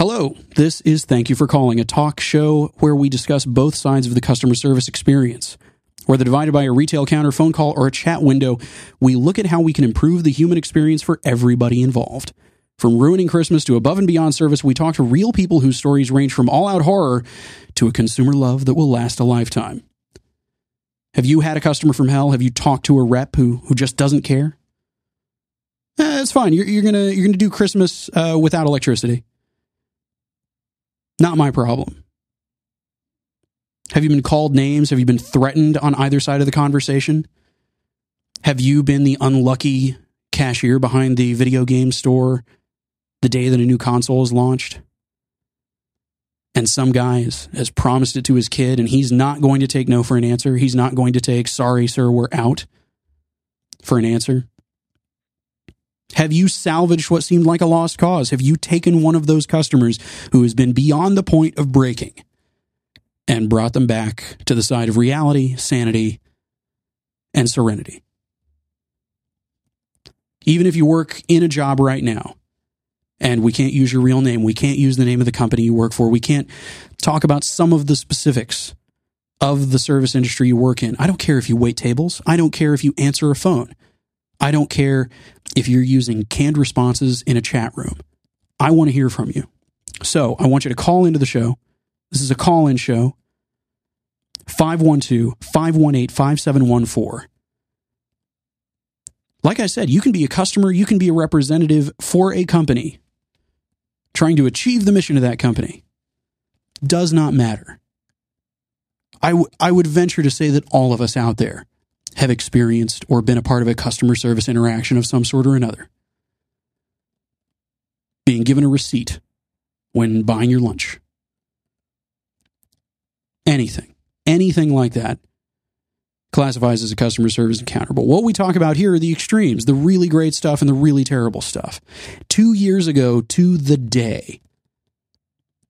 Hello, this is Thank You for Calling, a talk show where we discuss both sides of the customer service experience. Whether divided by a retail counter, phone call, or a chat window, we look at how we can improve the human experience for everybody involved. From ruining Christmas to above and beyond service, we talk to real people whose stories range from all out horror to a consumer love that will last a lifetime. Have you had a customer from hell? Have you talked to a rep who, who just doesn't care? Eh, it's fine. You're, you're gonna you're gonna do Christmas uh, without electricity. Not my problem. Have you been called names? Have you been threatened on either side of the conversation? Have you been the unlucky cashier behind the video game store the day that a new console is launched? And some guy has, has promised it to his kid, and he's not going to take no for an answer. He's not going to take, sorry, sir, we're out for an answer. Have you salvaged what seemed like a lost cause? Have you taken one of those customers who has been beyond the point of breaking and brought them back to the side of reality, sanity, and serenity? Even if you work in a job right now and we can't use your real name, we can't use the name of the company you work for, we can't talk about some of the specifics of the service industry you work in. I don't care if you wait tables, I don't care if you answer a phone. I don't care if you're using canned responses in a chat room. I want to hear from you. So I want you to call into the show. This is a call in show. 512 518 5714. Like I said, you can be a customer, you can be a representative for a company trying to achieve the mission of that company. Does not matter. I, w- I would venture to say that all of us out there have experienced or been a part of a customer service interaction of some sort or another. Being given a receipt when buying your lunch. Anything, anything like that classifies as a customer service encounter. But what we talk about here are the extremes, the really great stuff and the really terrible stuff. Two years ago to the day,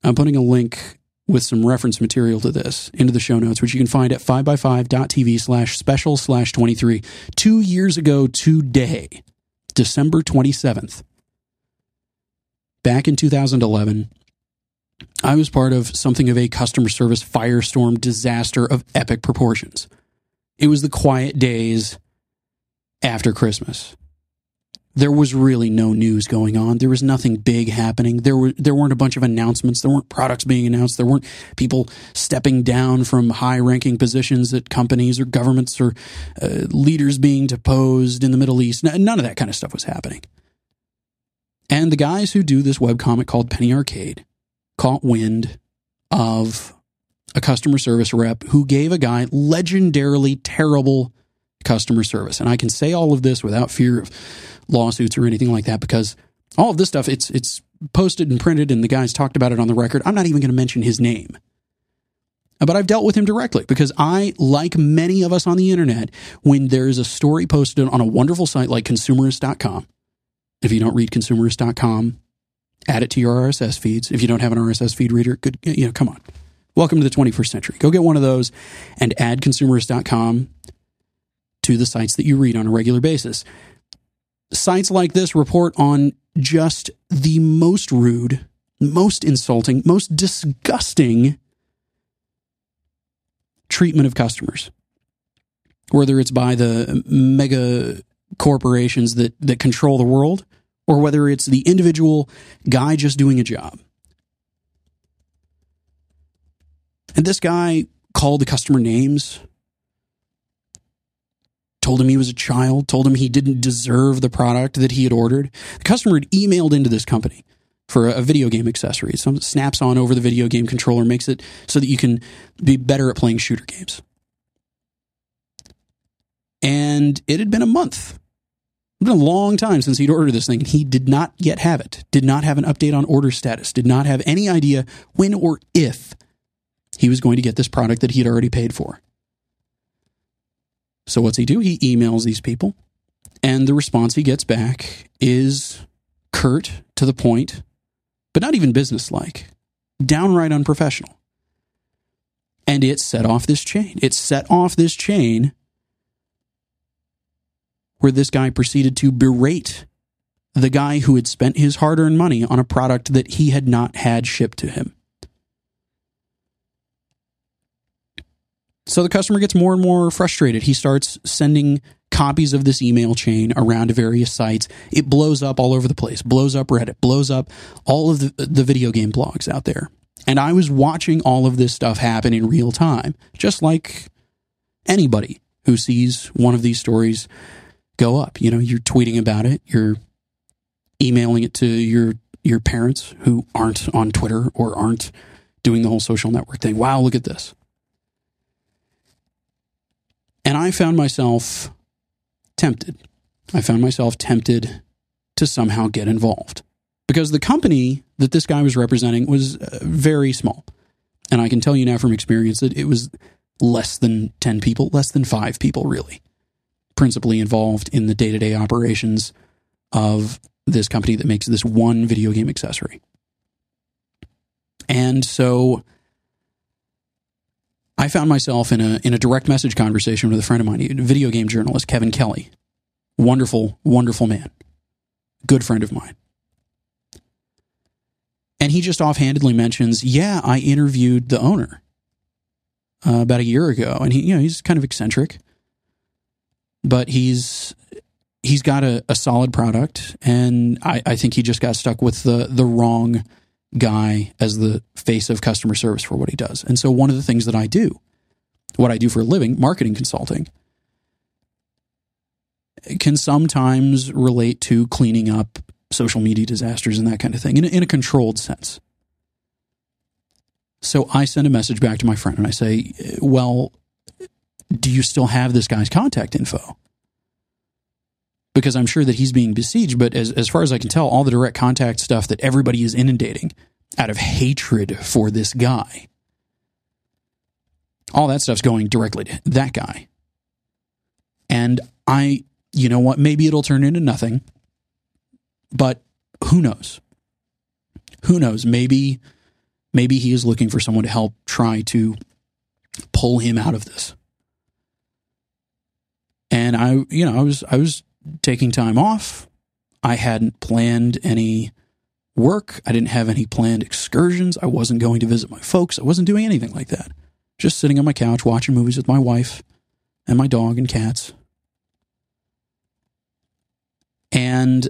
I'm putting a link with some reference material to this into the show notes, which you can find at 5by5.tv slash special slash 23. Two years ago today, December 27th, back in 2011, I was part of something of a customer service firestorm disaster of epic proportions. It was the quiet days after Christmas there was really no news going on. There was nothing big happening. There were there weren't a bunch of announcements. There weren't products being announced. There weren't people stepping down from high-ranking positions at companies or governments or uh, leaders being deposed in the Middle East. None of that kind of stuff was happening. And the guys who do this webcomic called Penny Arcade caught wind of a customer service rep who gave a guy legendarily terrible customer service. And I can say all of this without fear of lawsuits or anything like that because all of this stuff it's it's posted and printed and the guys talked about it on the record. I'm not even going to mention his name. But I've dealt with him directly because I, like many of us on the internet, when there's a story posted on a wonderful site like consumerist.com, if you don't read consumerist.com, add it to your RSS feeds. If you don't have an RSS feed reader, good, you know, come on. Welcome to the 21st century. Go get one of those and add consumerist.com to the sites that you read on a regular basis sites like this report on just the most rude, most insulting, most disgusting treatment of customers. Whether it's by the mega corporations that, that control the world, or whether it's the individual guy just doing a job. And this guy called the customer names told him he was a child, told him he didn't deserve the product that he had ordered. The customer had emailed into this company for a video game accessory. Some snaps on over the video game controller, makes it so that you can be better at playing shooter games. And it had been a month. It had been a long time since he'd ordered this thing. And he did not yet have it, did not have an update on order status, did not have any idea when or if he was going to get this product that he had already paid for. So what's he do? He emails these people, and the response he gets back is curt to the point, but not even businesslike, downright unprofessional. And it set off this chain. It set off this chain where this guy proceeded to berate the guy who had spent his hard earned money on a product that he had not had shipped to him. So the customer gets more and more frustrated. He starts sending copies of this email chain around to various sites. It blows up all over the place, blows up Reddit, blows up all of the, the video game blogs out there. And I was watching all of this stuff happen in real time, just like anybody who sees one of these stories go up. You know, you're tweeting about it, you're emailing it to your your parents who aren't on Twitter or aren't doing the whole social network thing. Wow, look at this. And I found myself tempted. I found myself tempted to somehow get involved because the company that this guy was representing was uh, very small. And I can tell you now from experience that it was less than 10 people, less than five people, really, principally involved in the day to day operations of this company that makes this one video game accessory. And so I found myself in a in a direct message conversation with a friend of mine, a video game journalist, Kevin Kelly. Wonderful, wonderful man. Good friend of mine. And he just offhandedly mentions, "Yeah, I interviewed the owner uh, about a year ago, and he, you know, he's kind of eccentric, but he's he's got a, a solid product, and I, I think he just got stuck with the the wrong guy as the face of customer service for what he does. And so one of the things that I do, what I do for a living, marketing consulting, can sometimes relate to cleaning up social media disasters and that kind of thing in a, in a controlled sense. So I send a message back to my friend and I say, Well, do you still have this guy's contact info? Because I'm sure that he's being besieged, but as, as far as I can tell, all the direct contact stuff that everybody is inundating out of hatred for this guy, all that stuff's going directly to that guy. And I, you know what, maybe it'll turn into nothing, but who knows? Who knows? Maybe maybe he is looking for someone to help try to pull him out of this. And I, you know, I was I was taking time off. I hadn't planned any work. I didn't have any planned excursions. I wasn't going to visit my folks. I wasn't doing anything like that. Just sitting on my couch watching movies with my wife and my dog and cats. And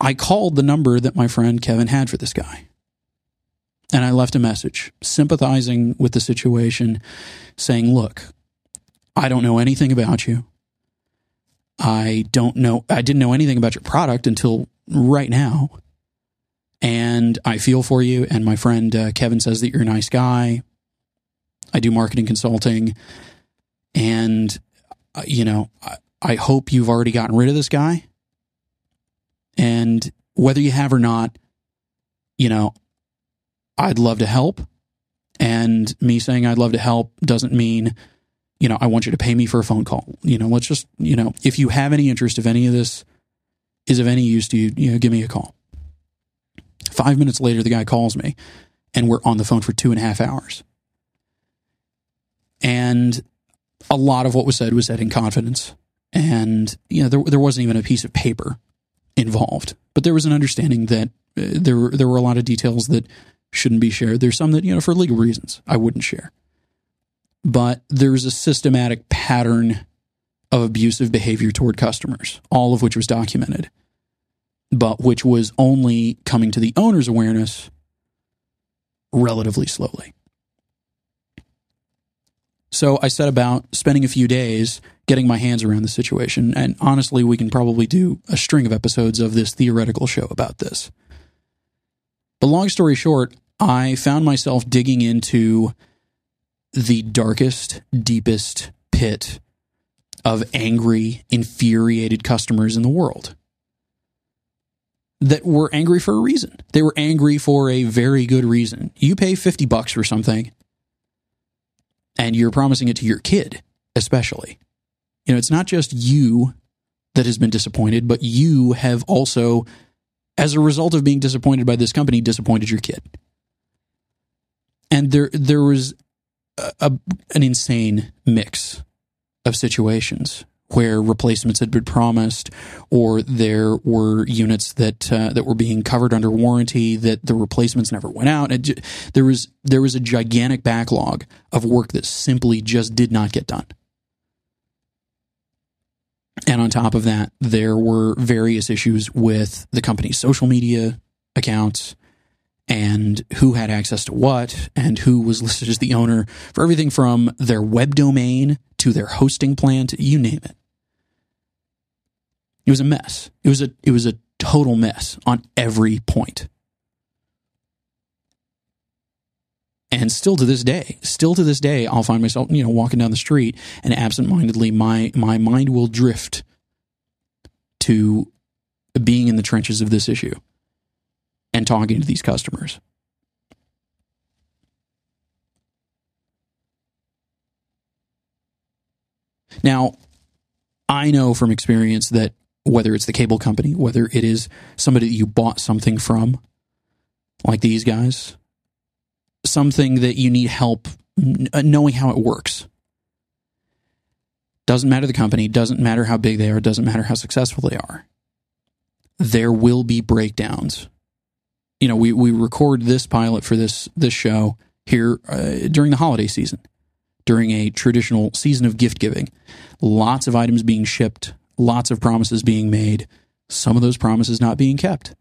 I called the number that my friend Kevin had for this guy. And I left a message sympathizing with the situation, saying, Look, I don't know anything about you. I don't know, I didn't know anything about your product until right now. And I feel for you. And my friend uh, Kevin says that you're a nice guy. I do marketing consulting. And, uh, you know, I, I hope you've already gotten rid of this guy. And whether you have or not, you know, I'd love to help. And me saying I'd love to help doesn't mean, you know, I want you to pay me for a phone call. You know, let's just, you know, if you have any interest, if any of this is of any use to you, you know, give me a call. Five minutes later, the guy calls me and we're on the phone for two and a half hours. And a lot of what was said was said in confidence. And, you know, there, there wasn't even a piece of paper involved, but there was an understanding that uh, there, there were a lot of details that shouldn't be shared. There's some that, you know, for legal reasons, I wouldn't share. But there's a systematic pattern of abusive behavior toward customers, all of which was documented, but which was only coming to the owner's awareness relatively slowly. So I set about spending a few days getting my hands around the situation. And honestly, we can probably do a string of episodes of this theoretical show about this. But long story short, I found myself digging into the darkest, deepest pit of angry, infuriated customers in the world that were angry for a reason. They were angry for a very good reason. You pay 50 bucks for something and you're promising it to your kid, especially. You know, it's not just you that has been disappointed, but you have also as a result of being disappointed by this company, disappointed your kid. And there, there was a, an insane mix of situations where replacements had been promised, or there were units that uh, that were being covered under warranty that the replacements never went out. There was there was a gigantic backlog of work that simply just did not get done. And on top of that, there were various issues with the company's social media accounts and who had access to what and who was listed as the owner for everything from their web domain to their hosting plant, you name it. It was a mess. It was a it was a total mess on every point. And still to this day, still to this day, I'll find myself, you know, walking down the street and absentmindedly my my mind will drift to being in the trenches of this issue and talking to these customers. Now, I know from experience that whether it's the cable company, whether it is somebody that you bought something from, like these guys, something that you need help knowing how it works. Doesn't matter the company, doesn't matter how big they are, doesn't matter how successful they are. There will be breakdowns you know, we, we record this pilot for this this show here uh, during the holiday season, during a traditional season of gift giving. Lots of items being shipped, lots of promises being made, some of those promises not being kept.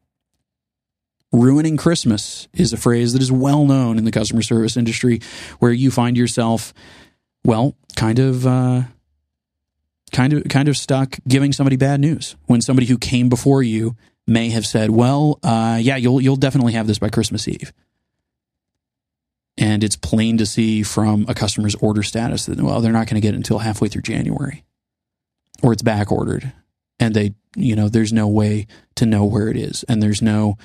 Ruining Christmas is a phrase that is well known in the customer service industry, where you find yourself, well, kind of. Uh, kind of kind of stuck giving somebody bad news when somebody who came before you may have said, "Well, uh, yeah, you'll you'll definitely have this by Christmas Eve." And it's plain to see from a customer's order status that well, they're not going to get it until halfway through January, or it's back ordered, and they, you know, there's no way to know where it is, and there's no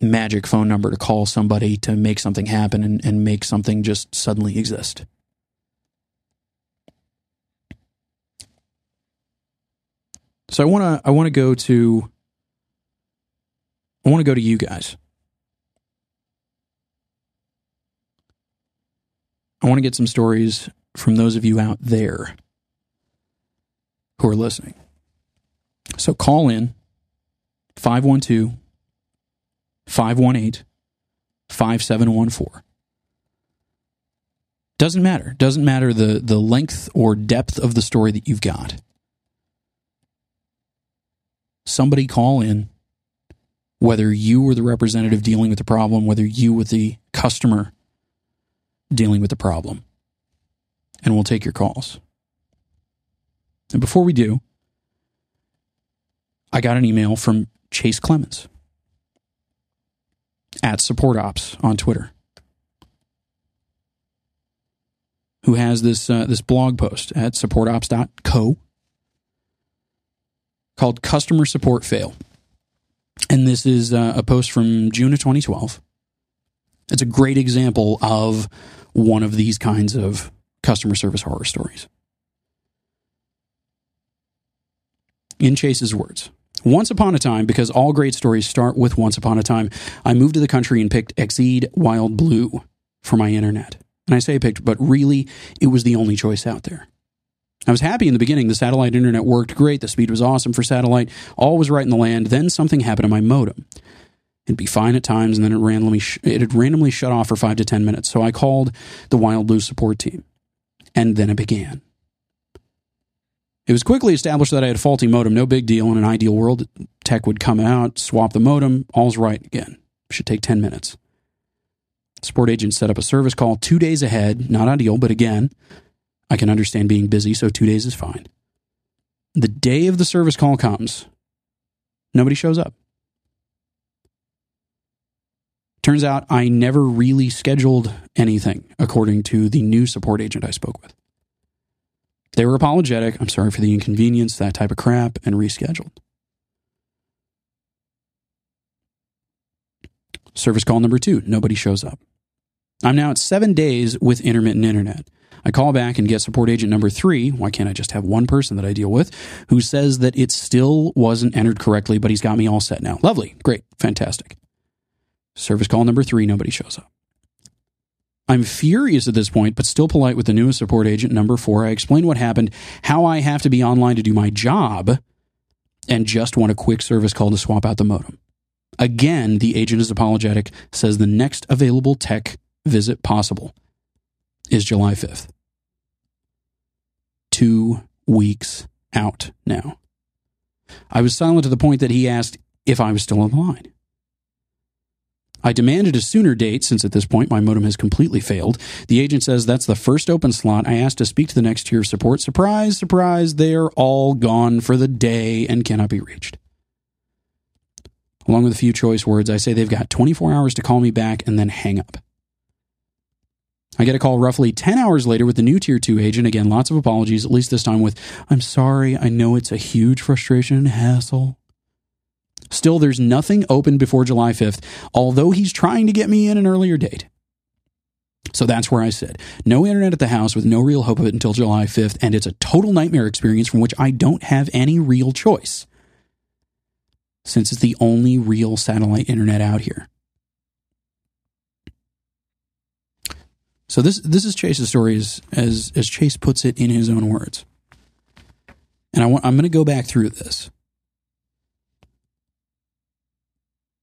magic phone number to call somebody to make something happen and, and make something just suddenly exist. So I want to I want to go to I want to go to you guys. I want to get some stories from those of you out there who are listening. So call in 512 518 5714. Doesn't matter. Doesn't matter the, the length or depth of the story that you've got. Somebody call in whether you were the representative dealing with the problem, whether you were the customer dealing with the problem. And we'll take your calls. And before we do, I got an email from Chase Clements at Support Ops on Twitter, who has this uh, this blog post at supportops.co called "Customer Support Fail." And this is uh, a post from June of 2012. It's a great example of one of these kinds of customer service horror stories. In Chase's words, once upon a time, because all great stories start with once upon a time, I moved to the country and picked Exede Wild Blue for my internet. And I say picked, but really, it was the only choice out there. I was happy in the beginning. The satellite internet worked great. The speed was awesome for satellite. All was right in the land. Then something happened to my modem. It'd be fine at times, and then it randomly sh- it had randomly shut off for five to ten minutes. So I called the Wild Blue support team, and then it began. It was quickly established that I had a faulty modem. No big deal. In an ideal world, tech would come out, swap the modem, all's right again. Should take ten minutes. Support agent set up a service call two days ahead. Not ideal, but again, I can understand being busy, so two days is fine. The day of the service call comes, nobody shows up. Turns out I never really scheduled anything, according to the new support agent I spoke with. They were apologetic. I'm sorry for the inconvenience, that type of crap, and rescheduled. Service call number two, nobody shows up. I'm now at seven days with intermittent internet. I call back and get support agent number three. Why can't I just have one person that I deal with who says that it still wasn't entered correctly, but he's got me all set now? Lovely. Great. Fantastic. Service call number three. Nobody shows up. I'm furious at this point, but still polite with the newest support agent, number four. I explain what happened, how I have to be online to do my job, and just want a quick service call to swap out the modem. Again, the agent is apologetic, says the next available tech visit possible is July 5th. Two weeks out now. I was silent to the point that he asked if I was still on the line. I demanded a sooner date since at this point my modem has completely failed. The agent says that's the first open slot. I asked to speak to the next tier of support. Surprise, surprise, they're all gone for the day and cannot be reached. Along with a few choice words, I say they've got 24 hours to call me back and then hang up. I get a call roughly 10 hours later with the new Tier 2 agent. Again, lots of apologies, at least this time with, I'm sorry, I know it's a huge frustration and hassle. Still, there's nothing open before July 5th, although he's trying to get me in an earlier date. So that's where I said, no internet at the house with no real hope of it until July 5th, and it's a total nightmare experience from which I don't have any real choice, since it's the only real satellite internet out here. So this this is Chase's story as as, as Chase puts it in his own words. And I want, I'm going to go back through this.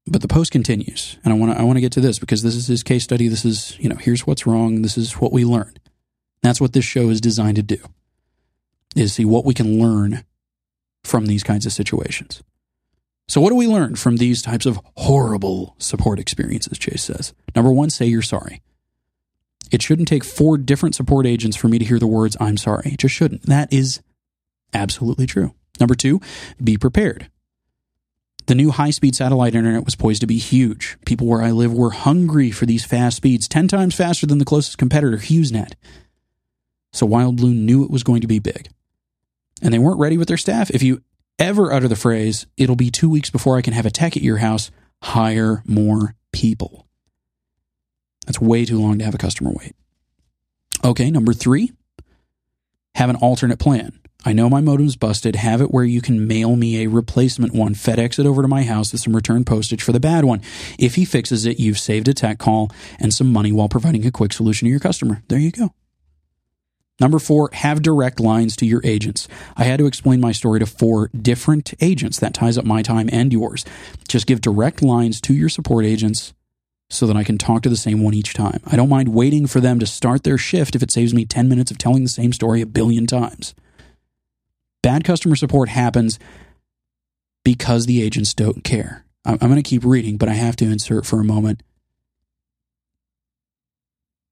But the post continues, and I want to I want to get to this because this is his case study. This is you know here's what's wrong. This is what we learned. That's what this show is designed to do. Is see what we can learn from these kinds of situations. So what do we learn from these types of horrible support experiences? Chase says. Number one, say you're sorry. It shouldn't take four different support agents for me to hear the words, I'm sorry. It just shouldn't. That is absolutely true. Number two, be prepared. The new high speed satellite internet was poised to be huge. People where I live were hungry for these fast speeds, 10 times faster than the closest competitor, HughesNet. So Wild Blue knew it was going to be big. And they weren't ready with their staff. If you ever utter the phrase, it'll be two weeks before I can have a tech at your house, hire more people. That's way too long to have a customer wait. Okay, number three, have an alternate plan. I know my modem's busted. Have it where you can mail me a replacement one. FedEx it over to my house with some return postage for the bad one. If he fixes it, you've saved a tech call and some money while providing a quick solution to your customer. There you go. Number four, have direct lines to your agents. I had to explain my story to four different agents. That ties up my time and yours. Just give direct lines to your support agents so that I can talk to the same one each time. I don't mind waiting for them to start their shift if it saves me 10 minutes of telling the same story a billion times. Bad customer support happens because the agents don't care. I'm going to keep reading, but I have to insert for a moment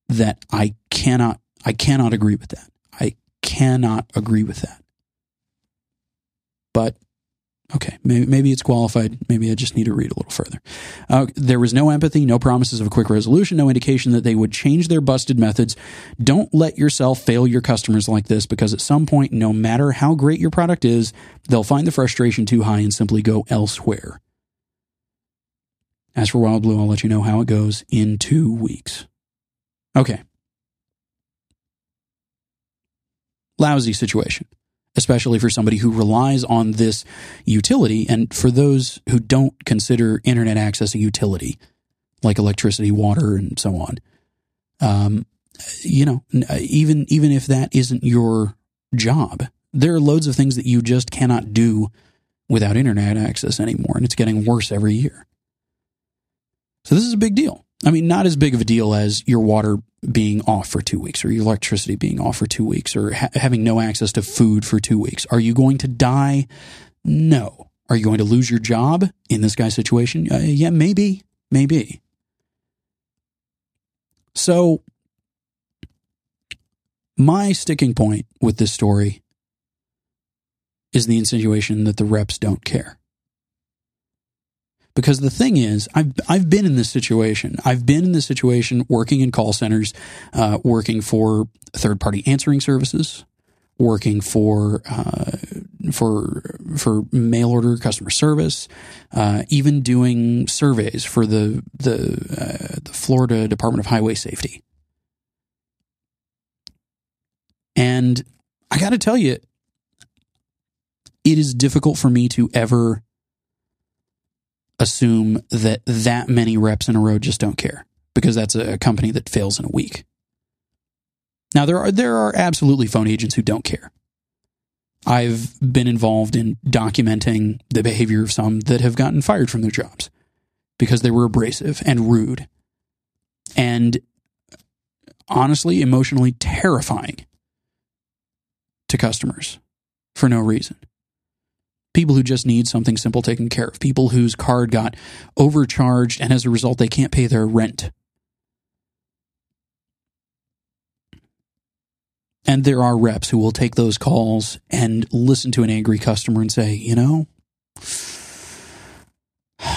that I cannot I cannot agree with that. I cannot agree with that. But Okay, maybe, maybe it's qualified. Maybe I just need to read a little further. Uh, there was no empathy, no promises of a quick resolution, no indication that they would change their busted methods. Don't let yourself fail your customers like this because at some point, no matter how great your product is, they'll find the frustration too high and simply go elsewhere. As for Wild Blue, I'll let you know how it goes in two weeks. Okay. Lousy situation especially for somebody who relies on this utility. And for those who don't consider internet access a utility, like electricity, water, and so on, um, you know, even even if that isn't your job, there are loads of things that you just cannot do without internet access anymore, and it's getting worse every year. So this is a big deal. I mean, not as big of a deal as your water being off for two weeks or your electricity being off for two weeks or ha- having no access to food for two weeks. Are you going to die? No. Are you going to lose your job in this guy's situation? Uh, yeah, maybe, maybe. So, my sticking point with this story is the insinuation that the reps don't care. Because the thing is, I've I've been in this situation. I've been in this situation working in call centers, uh, working for third party answering services, working for uh, for for mail order customer service, uh, even doing surveys for the the uh, the Florida Department of Highway Safety. And I got to tell you, it is difficult for me to ever assume that that many reps in a row just don't care. because that's a company that fails in a week. Now there are there are absolutely phone agents who don't care. I've been involved in documenting the behavior of some that have gotten fired from their jobs because they were abrasive and rude and honestly emotionally terrifying to customers for no reason. People who just need something simple taken care of, people whose card got overcharged and as a result they can't pay their rent. And there are reps who will take those calls and listen to an angry customer and say, you know,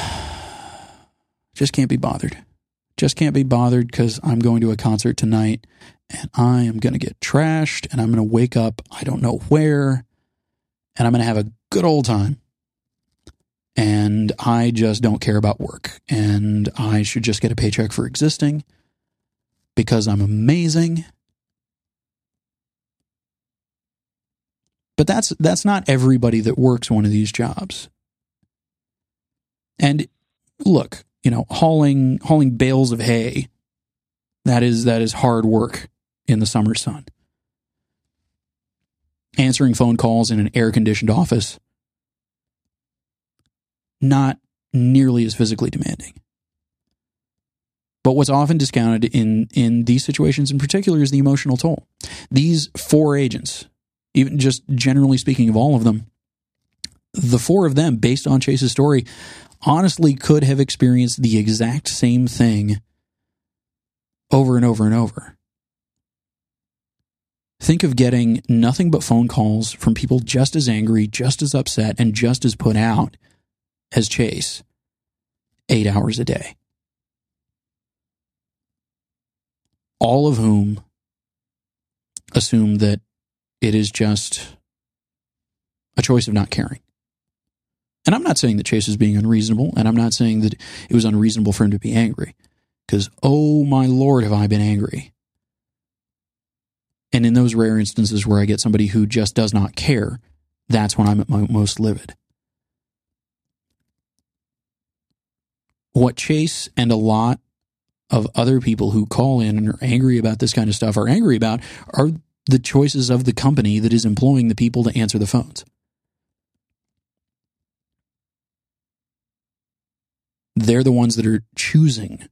just can't be bothered. Just can't be bothered because I'm going to a concert tonight and I am going to get trashed and I'm going to wake up, I don't know where, and I'm going to have a good old time. And I just don't care about work. And I should just get a paycheck for existing because I'm amazing. But that's that's not everybody that works one of these jobs. And look, you know, hauling hauling bales of hay, that is that is hard work in the summer sun. Answering phone calls in an air conditioned office, not nearly as physically demanding. But what's often discounted in, in these situations in particular is the emotional toll. These four agents, even just generally speaking of all of them, the four of them, based on Chase's story, honestly could have experienced the exact same thing over and over and over. Think of getting nothing but phone calls from people just as angry, just as upset, and just as put out as Chase eight hours a day. All of whom assume that it is just a choice of not caring. And I'm not saying that Chase is being unreasonable, and I'm not saying that it was unreasonable for him to be angry, because oh my lord, have I been angry. And in those rare instances where I get somebody who just does not care, that's when I'm at my most livid. What Chase and a lot of other people who call in and are angry about this kind of stuff are angry about are the choices of the company that is employing the people to answer the phones. They're the ones that are choosing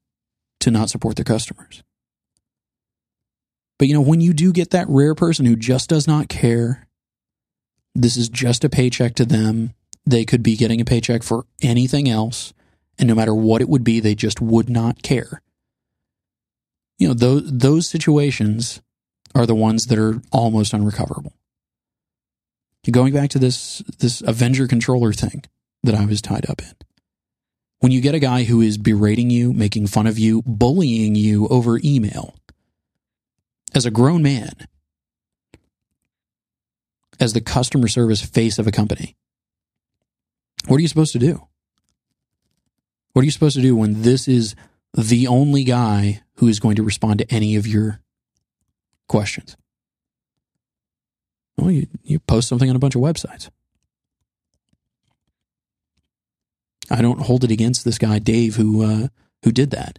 to not support their customers. But you know, when you do get that rare person who just does not care, this is just a paycheck to them. They could be getting a paycheck for anything else. And no matter what it would be, they just would not care. You know, those, those situations are the ones that are almost unrecoverable. Going back to this, this Avenger controller thing that I was tied up in. When you get a guy who is berating you, making fun of you, bullying you over email, as a grown man, as the customer service face of a company, what are you supposed to do? What are you supposed to do when this is the only guy who is going to respond to any of your questions? Well, you, you post something on a bunch of websites. I don't hold it against this guy Dave who uh, who did that.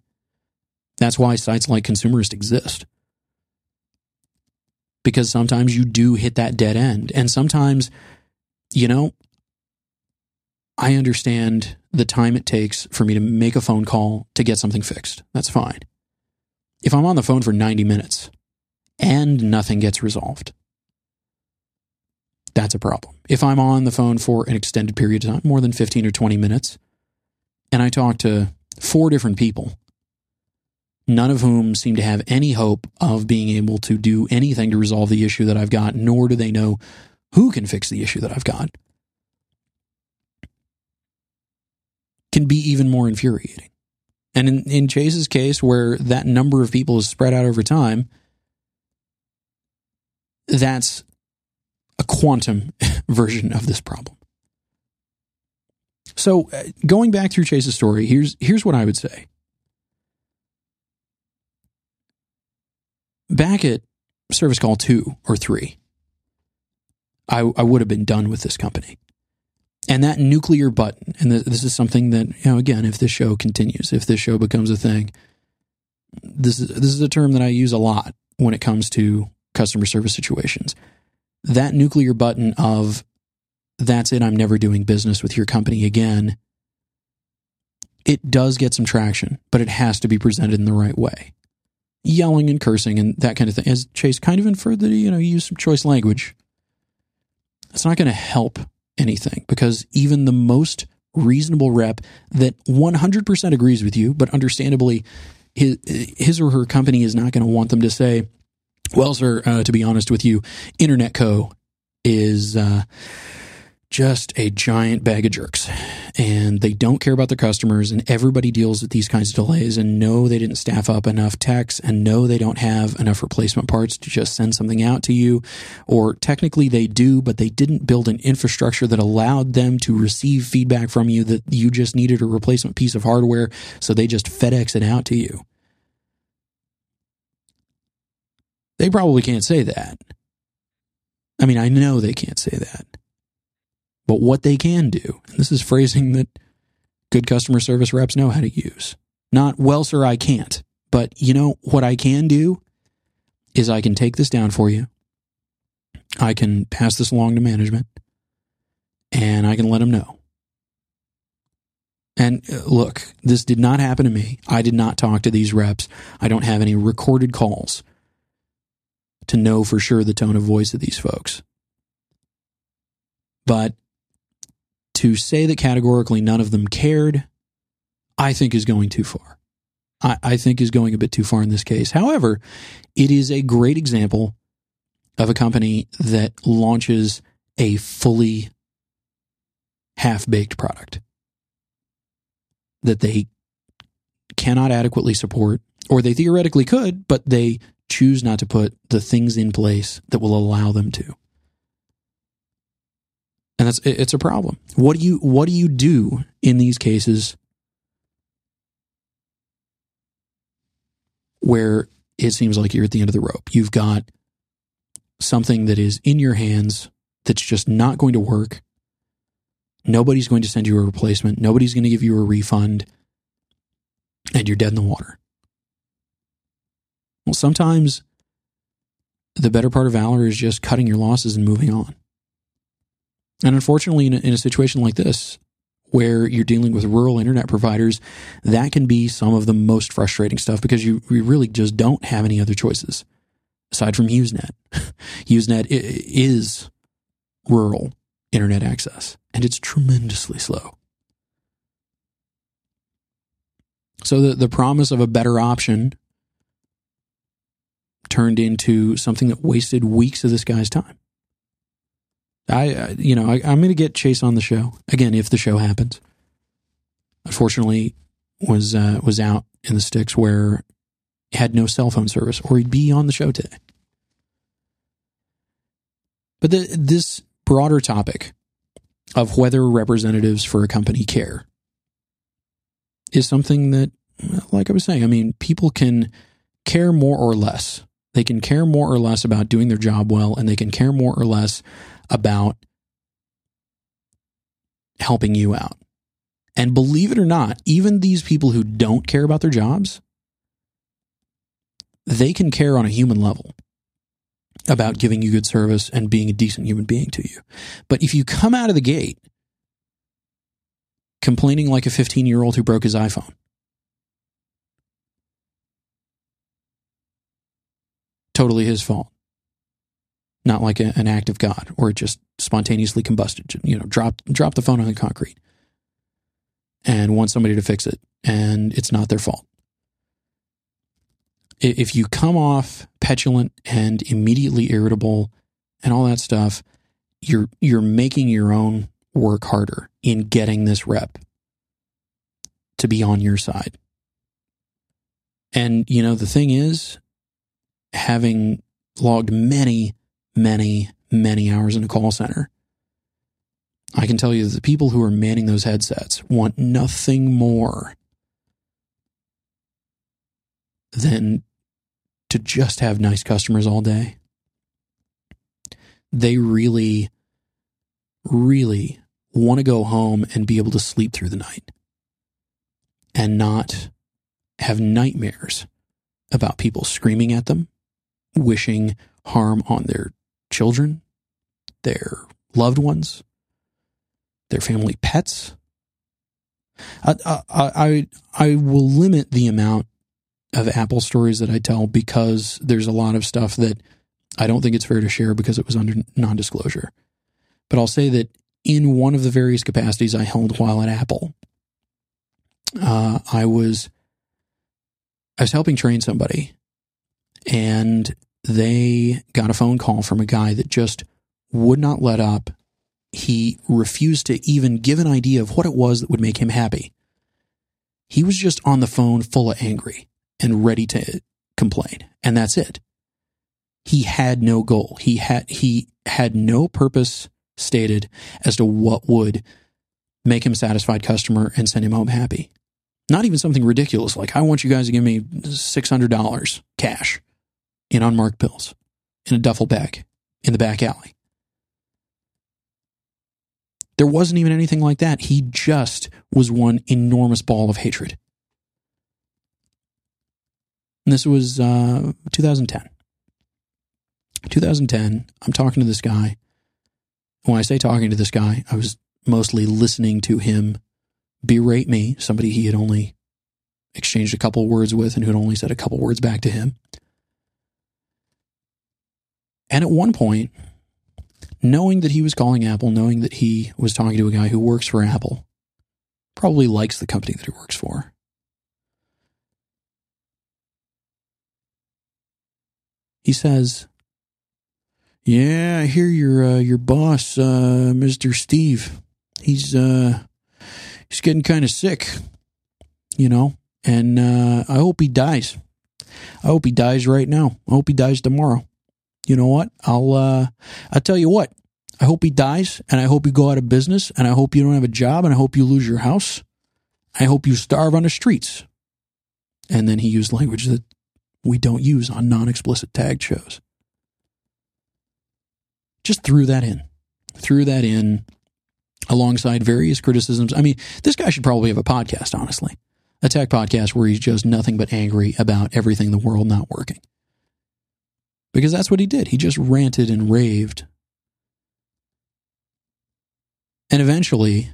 That's why sites like Consumerist exist because sometimes you do hit that dead end. And sometimes, you know, I understand the time it takes for me to make a phone call to get something fixed. That's fine. If I'm on the phone for 90 minutes and nothing gets resolved, that's a problem. If I'm on the phone for an extended period of time, more than 15 or 20 minutes, and I talk to four different people none of whom seem to have any hope of being able to do anything to resolve the issue that I've got, nor do they know who can fix the issue that I've got, can be even more infuriating. And in, in Chase's case, where that number of people is spread out over time, that's a quantum version of this problem. So, uh, going back through Chase's story, here's here's what I would say. Back at service call two or three, I, I would have been done with this company. And that nuclear button, and this is something that, you know, again, if this show continues, if this show becomes a thing, this is this is a term that I use a lot when it comes to customer service situations. That nuclear button of that's it, I'm never doing business with your company again. It does get some traction, but it has to be presented in the right way. Yelling and cursing and that kind of thing. As Chase kind of inferred that, he, you know, use some choice language. It's not going to help anything because even the most reasonable rep that 100% agrees with you, but understandably, his, his or her company is not going to want them to say, well, sir, uh, to be honest with you, Internet Co. is uh, just a giant bag of jerks. And they don't care about their customers and everybody deals with these kinds of delays and no they didn't staff up enough techs and no they don't have enough replacement parts to just send something out to you. Or technically they do but they didn't build an infrastructure that allowed them to receive feedback from you that you just needed a replacement piece of hardware so they just FedEx it out to you. They probably can't say that. I mean I know they can't say that but what they can do, and this is phrasing that good customer service reps know how to use. Not, well, sir, I can't. But you know what I can do is I can take this down for you. I can pass this along to management and I can let them know. And uh, look, this did not happen to me. I did not talk to these reps. I don't have any recorded calls to know for sure the tone of voice of these folks. But to say that categorically none of them cared, I think is going too far. I, I think is going a bit too far in this case. However, it is a great example of a company that launches a fully half baked product that they cannot adequately support, or they theoretically could, but they choose not to put the things in place that will allow them to and that's it's a problem. What do you what do you do in these cases where it seems like you're at the end of the rope? You've got something that is in your hands that's just not going to work. Nobody's going to send you a replacement. Nobody's going to give you a refund. And you're dead in the water. Well, sometimes the better part of valor is just cutting your losses and moving on. And unfortunately, in a, in a situation like this, where you're dealing with rural internet providers, that can be some of the most frustrating stuff because you, you really just don't have any other choices aside from HughesNet. HughesNet is rural internet access and it's tremendously slow. So the, the promise of a better option turned into something that wasted weeks of this guy's time. I, you know, I, am going to get Chase on the show again if the show happens. Unfortunately, was uh, was out in the sticks where had no cell phone service, or he'd be on the show today. But the, this broader topic of whether representatives for a company care is something that, like I was saying, I mean, people can care more or less. They can care more or less about doing their job well, and they can care more or less about helping you out. And believe it or not, even these people who don't care about their jobs, they can care on a human level about giving you good service and being a decent human being to you. But if you come out of the gate complaining like a 15 year old who broke his iPhone, totally his fault not like a, an act of God or it just spontaneously combusted. You know, drop drop the phone on the concrete and want somebody to fix it, and it's not their fault. If you come off petulant and immediately irritable and all that stuff, you're you're making your own work harder in getting this rep to be on your side. And you know, the thing is, having logged many many, many hours in a call center. I can tell you that the people who are manning those headsets want nothing more than to just have nice customers all day. They really, really want to go home and be able to sleep through the night and not have nightmares about people screaming at them, wishing harm on their children, their loved ones, their family pets. I, I, I, I will limit the amount of Apple stories that I tell because there's a lot of stuff that I don't think it's fair to share because it was under non disclosure. But I'll say that in one of the various capacities I held while at Apple, uh, I was I was helping train somebody, and they got a phone call from a guy that just would not let up. He refused to even give an idea of what it was that would make him happy. He was just on the phone full of angry and ready to complain. And that's it. He had no goal. He had, he had no purpose stated as to what would make him a satisfied customer and send him home happy. Not even something ridiculous like, I want you guys to give me $600 cash in unmarked bills in a duffel bag in the back alley. There wasn't even anything like that. He just was one enormous ball of hatred. And this was uh, 2010. 2010, I'm talking to this guy. When I say talking to this guy, I was mostly listening to him berate me, somebody he had only exchanged a couple words with and who had only said a couple words back to him. And at one point, knowing that he was calling Apple, knowing that he was talking to a guy who works for Apple, probably likes the company that he works for. He says, "Yeah, I hear your uh, your boss, uh, Mister Steve. He's uh, he's getting kind of sick, you know, and uh, I hope he dies. I hope he dies right now. I hope he dies tomorrow. You know what? I'll uh, I'll tell you what. I hope he dies, and I hope you go out of business, and I hope you don't have a job, and I hope you lose your house. I hope you starve on the streets." And then he used language that we don't use on non explicit tag shows. Just threw that in. Threw that in alongside various criticisms. I mean, this guy should probably have a podcast, honestly. A tech podcast where he's just nothing but angry about everything in the world not working. Because that's what he did. He just ranted and raved. And eventually,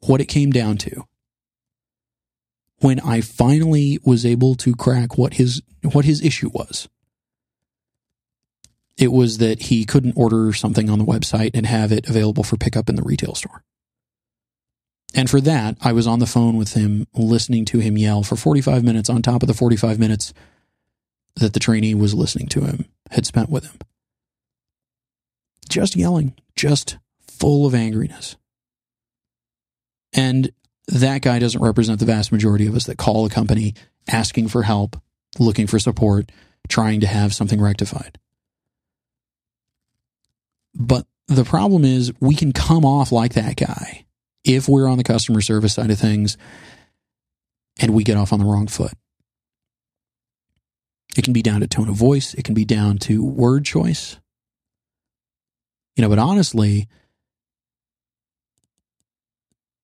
what it came down to when I finally was able to crack what his what his issue was. It was that he couldn't order something on the website and have it available for pickup in the retail store. And for that, I was on the phone with him, listening to him yell for 45 minutes on top of the 45 minutes that the trainee was listening to him, had spent with him. Just yelling, just full of angriness. And that guy doesn't represent the vast majority of us that call a company asking for help, looking for support, trying to have something rectified. But the problem is we can come off like that guy if we're on the customer service side of things and we get off on the wrong foot. It can be down to tone of voice, it can be down to word choice. You know, but honestly,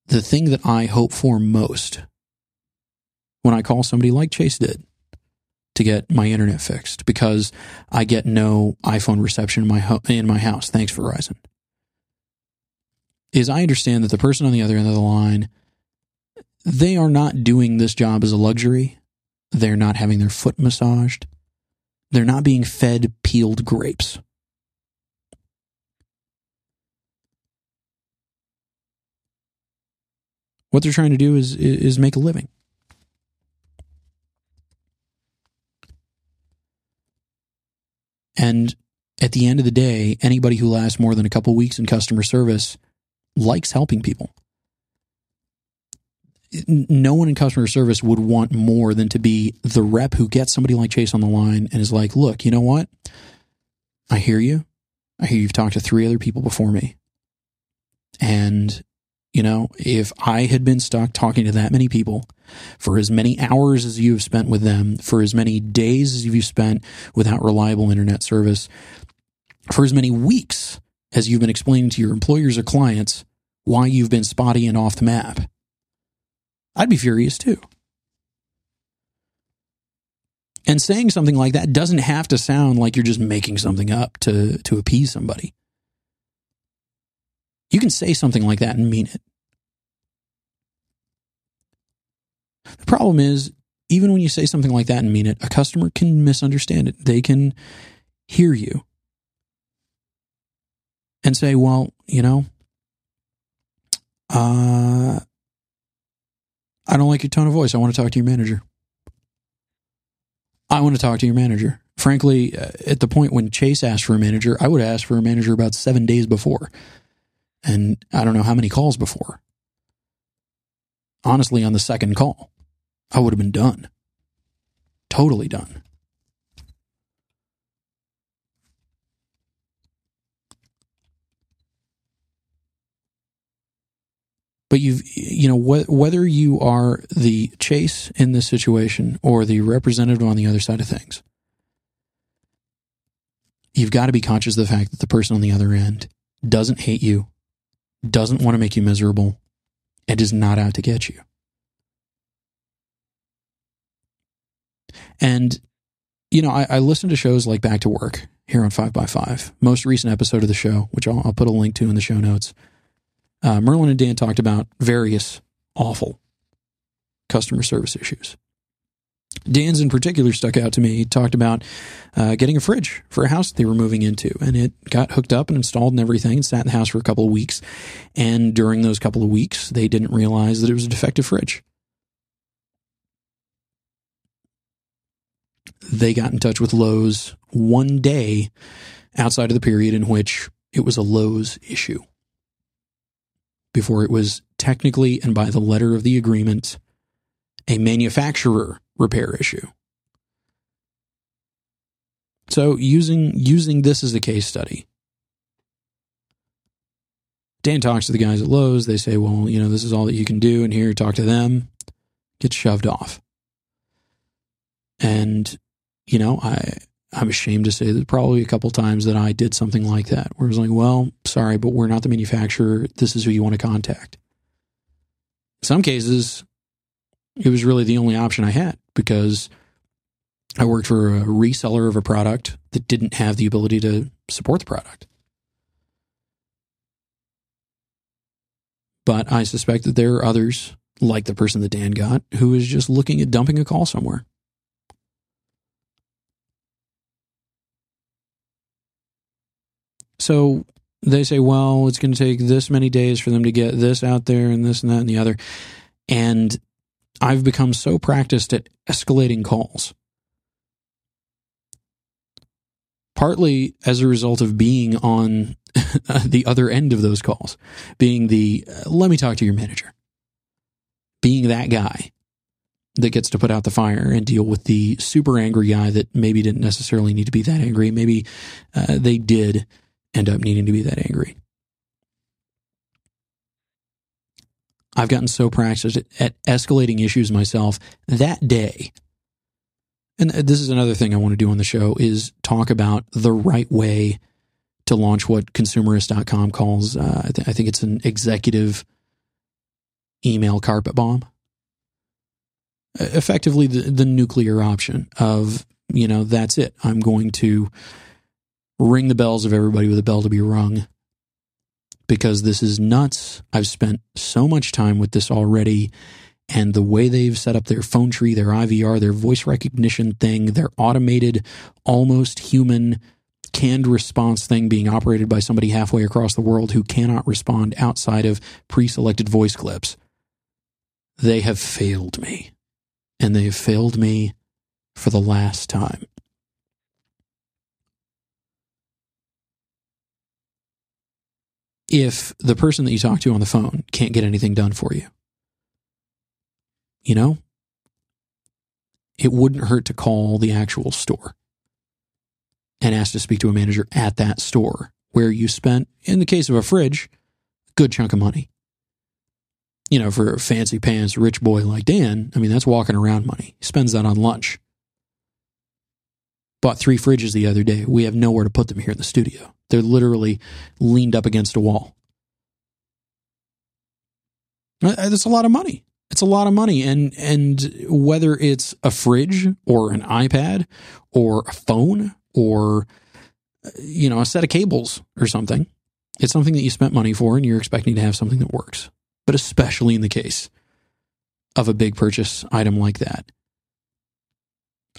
the thing that I hope for most when I call somebody like Chase did to get my internet fixed because I get no iPhone reception in my ho- in my house. Thanks Verizon. Is I understand that the person on the other end of the line they are not doing this job as a luxury. They're not having their foot massaged. They're not being fed peeled grapes. What they're trying to do is is make a living. And at the end of the day, anybody who lasts more than a couple weeks in customer service likes helping people. No one in customer service would want more than to be the rep who gets somebody like Chase on the line and is like, look, you know what? I hear you. I hear you've talked to three other people before me. And you know, if I had been stuck talking to that many people for as many hours as you've spent with them, for as many days as you've spent without reliable internet service, for as many weeks as you've been explaining to your employers or clients why you've been spotty and off the map, I'd be furious too. And saying something like that doesn't have to sound like you're just making something up to, to appease somebody. You can say something like that and mean it. The problem is, even when you say something like that and mean it, a customer can misunderstand it. They can hear you and say, well, you know, uh, I don't like your tone of voice. I want to talk to your manager. I want to talk to your manager. Frankly, uh, at the point when Chase asked for a manager, I would have asked for a manager about seven days before. And I don't know how many calls before. Honestly, on the second call, I would have been done. Totally done. But you've you know wh- whether you are the chase in this situation or the representative on the other side of things you've got to be conscious of the fact that the person on the other end doesn't hate you doesn't want to make you miserable and is not out to get you. And you know i, I listen to shows like back to work here on 5by5 most recent episode of the show which I'll, I'll put a link to in the show notes uh, Merlin and Dan talked about various awful customer service issues. Dan's in particular stuck out to me. He talked about uh, getting a fridge for a house they were moving into, and it got hooked up and installed and everything, and sat in the house for a couple of weeks. And during those couple of weeks, they didn't realize that it was a defective fridge. They got in touch with Lowe's one day outside of the period in which it was a Lowe's issue before it was technically and by the letter of the agreement a manufacturer repair issue. So using using this as a case study. Dan talks to the guys at Lowe's, they say, "Well, you know, this is all that you can do and here talk to them." Gets shoved off. And you know, I I'm ashamed to say that probably a couple times that I did something like that, where it was like, well, sorry, but we're not the manufacturer. This is who you want to contact. In some cases, it was really the only option I had because I worked for a reseller of a product that didn't have the ability to support the product. But I suspect that there are others, like the person that Dan got, who is just looking at dumping a call somewhere. So they say, well, it's going to take this many days for them to get this out there and this and that and the other. And I've become so practiced at escalating calls. Partly as a result of being on the other end of those calls, being the, uh, let me talk to your manager, being that guy that gets to put out the fire and deal with the super angry guy that maybe didn't necessarily need to be that angry. Maybe uh, they did end up needing to be that angry. I've gotten so practiced at, escalating issues myself that day. And this is another thing I want to do on the show is talk about the right way to launch what consumerist.com calls, uh, I, th- I think it's an executive email carpet bomb. Effectively, the, the nuclear option of, you know, that's it. I'm going to ring the bells of everybody with a bell to be rung because this is nuts. I've spent so much time with this already. And the way they've set up their phone tree, their IVR, their voice recognition thing, their automated, almost human canned response thing being operated by somebody halfway across the world who cannot respond outside of pre selected voice clips. They have failed me. And they have failed me for the last time. If the person that you talk to on the phone can't get anything done for you. You know? It wouldn't hurt to call the actual store and ask to speak to a manager at that store where you spent, in the case of a fridge, a good chunk of money. You know, for fancy pants rich boy like Dan, I mean, that's walking around money. He spends that on lunch. Bought three fridges the other day. We have nowhere to put them here in the studio. They're literally leaned up against a wall. Uh, that's a lot of money. It's a lot of money, and and whether it's a fridge or an iPad or a phone or you know a set of cables or something, it's something that you spent money for, and you're expecting to have something that works. But especially in the case of a big purchase item like that,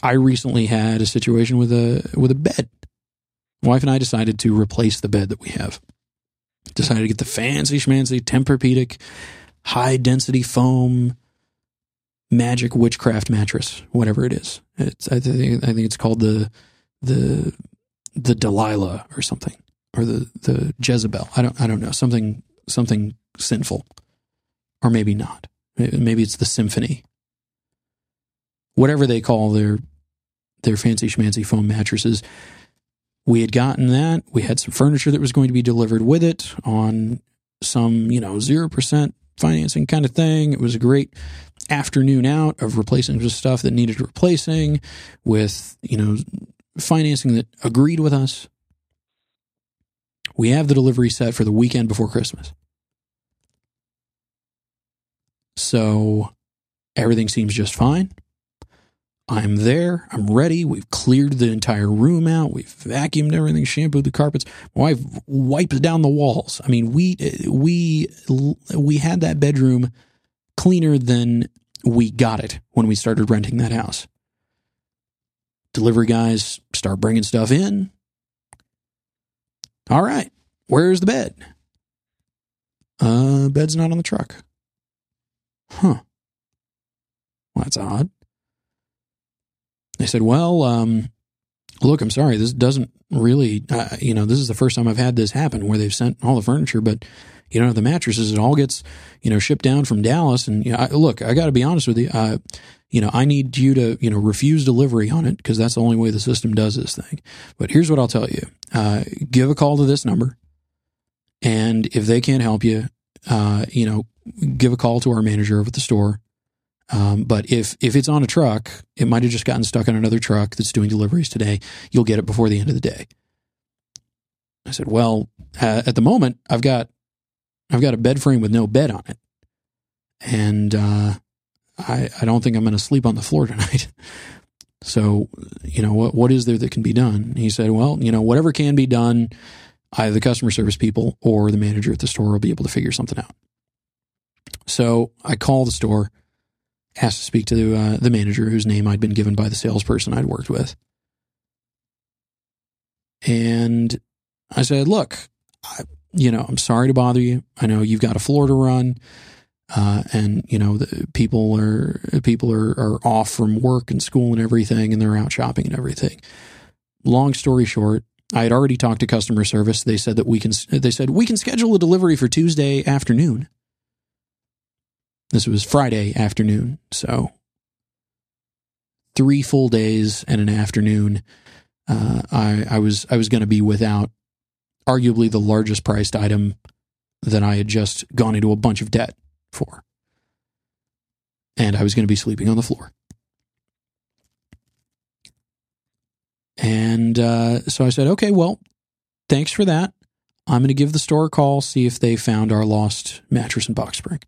I recently had a situation with a with a bed. Wife and I decided to replace the bed that we have. Decided to get the fancy schmancy Tempur-Pedic high density foam magic witchcraft mattress, whatever it is. It's I think I think it's called the the the Delilah or something, or the the Jezebel. I don't I don't know something something sinful, or maybe not. Maybe it's the Symphony. Whatever they call their their fancy schmancy foam mattresses. We had gotten that. We had some furniture that was going to be delivered with it on some, you know, zero percent financing kind of thing. It was a great afternoon out of replacing just stuff that needed replacing with, you know, financing that agreed with us. We have the delivery set for the weekend before Christmas. So everything seems just fine. I'm there. I'm ready. We've cleared the entire room out. We've vacuumed everything, shampooed the carpets. My wife wipes down the walls. I mean, we we we had that bedroom cleaner than we got it when we started renting that house. Delivery guys start bringing stuff in. All right, where's the bed? Uh, bed's not on the truck. Huh. Well, that's odd. They said, well, um, look, I'm sorry, this doesn't really, uh, you know, this is the first time I've had this happen where they've sent all the furniture, but you know, the mattresses, it all gets, you know, shipped down from Dallas. And you know, I, look, I got to be honest with you. Uh, you know, I need you to, you know, refuse delivery on it because that's the only way the system does this thing. But here's what I'll tell you. Uh, give a call to this number. And if they can't help you, uh, you know, give a call to our manager over at the store um, but if if it's on a truck, it might have just gotten stuck on another truck that's doing deliveries today. You'll get it before the end of the day. I said, well, uh, at the moment, I've got I've got a bed frame with no bed on it, and uh, I I don't think I'm going to sleep on the floor tonight. so, you know what what is there that can be done? He said, well, you know, whatever can be done, either the customer service people or the manager at the store will be able to figure something out. So I call the store asked to speak to uh, the manager whose name I'd been given by the salesperson I'd worked with. And I said, look, I, you know, I'm sorry to bother you. I know you've got a floor to run. Uh, and you know, people are, people are, are off from work and school and everything, and they're out shopping and everything. Long story short, I had already talked to customer service. They said that we can, they said we can schedule a delivery for Tuesday afternoon. This was Friday afternoon, so three full days and an afternoon. Uh, I, I was I was going to be without arguably the largest priced item that I had just gone into a bunch of debt for, and I was going to be sleeping on the floor. And uh, so I said, okay, well, thanks for that. I'm going to give the store a call, see if they found our lost mattress and box spring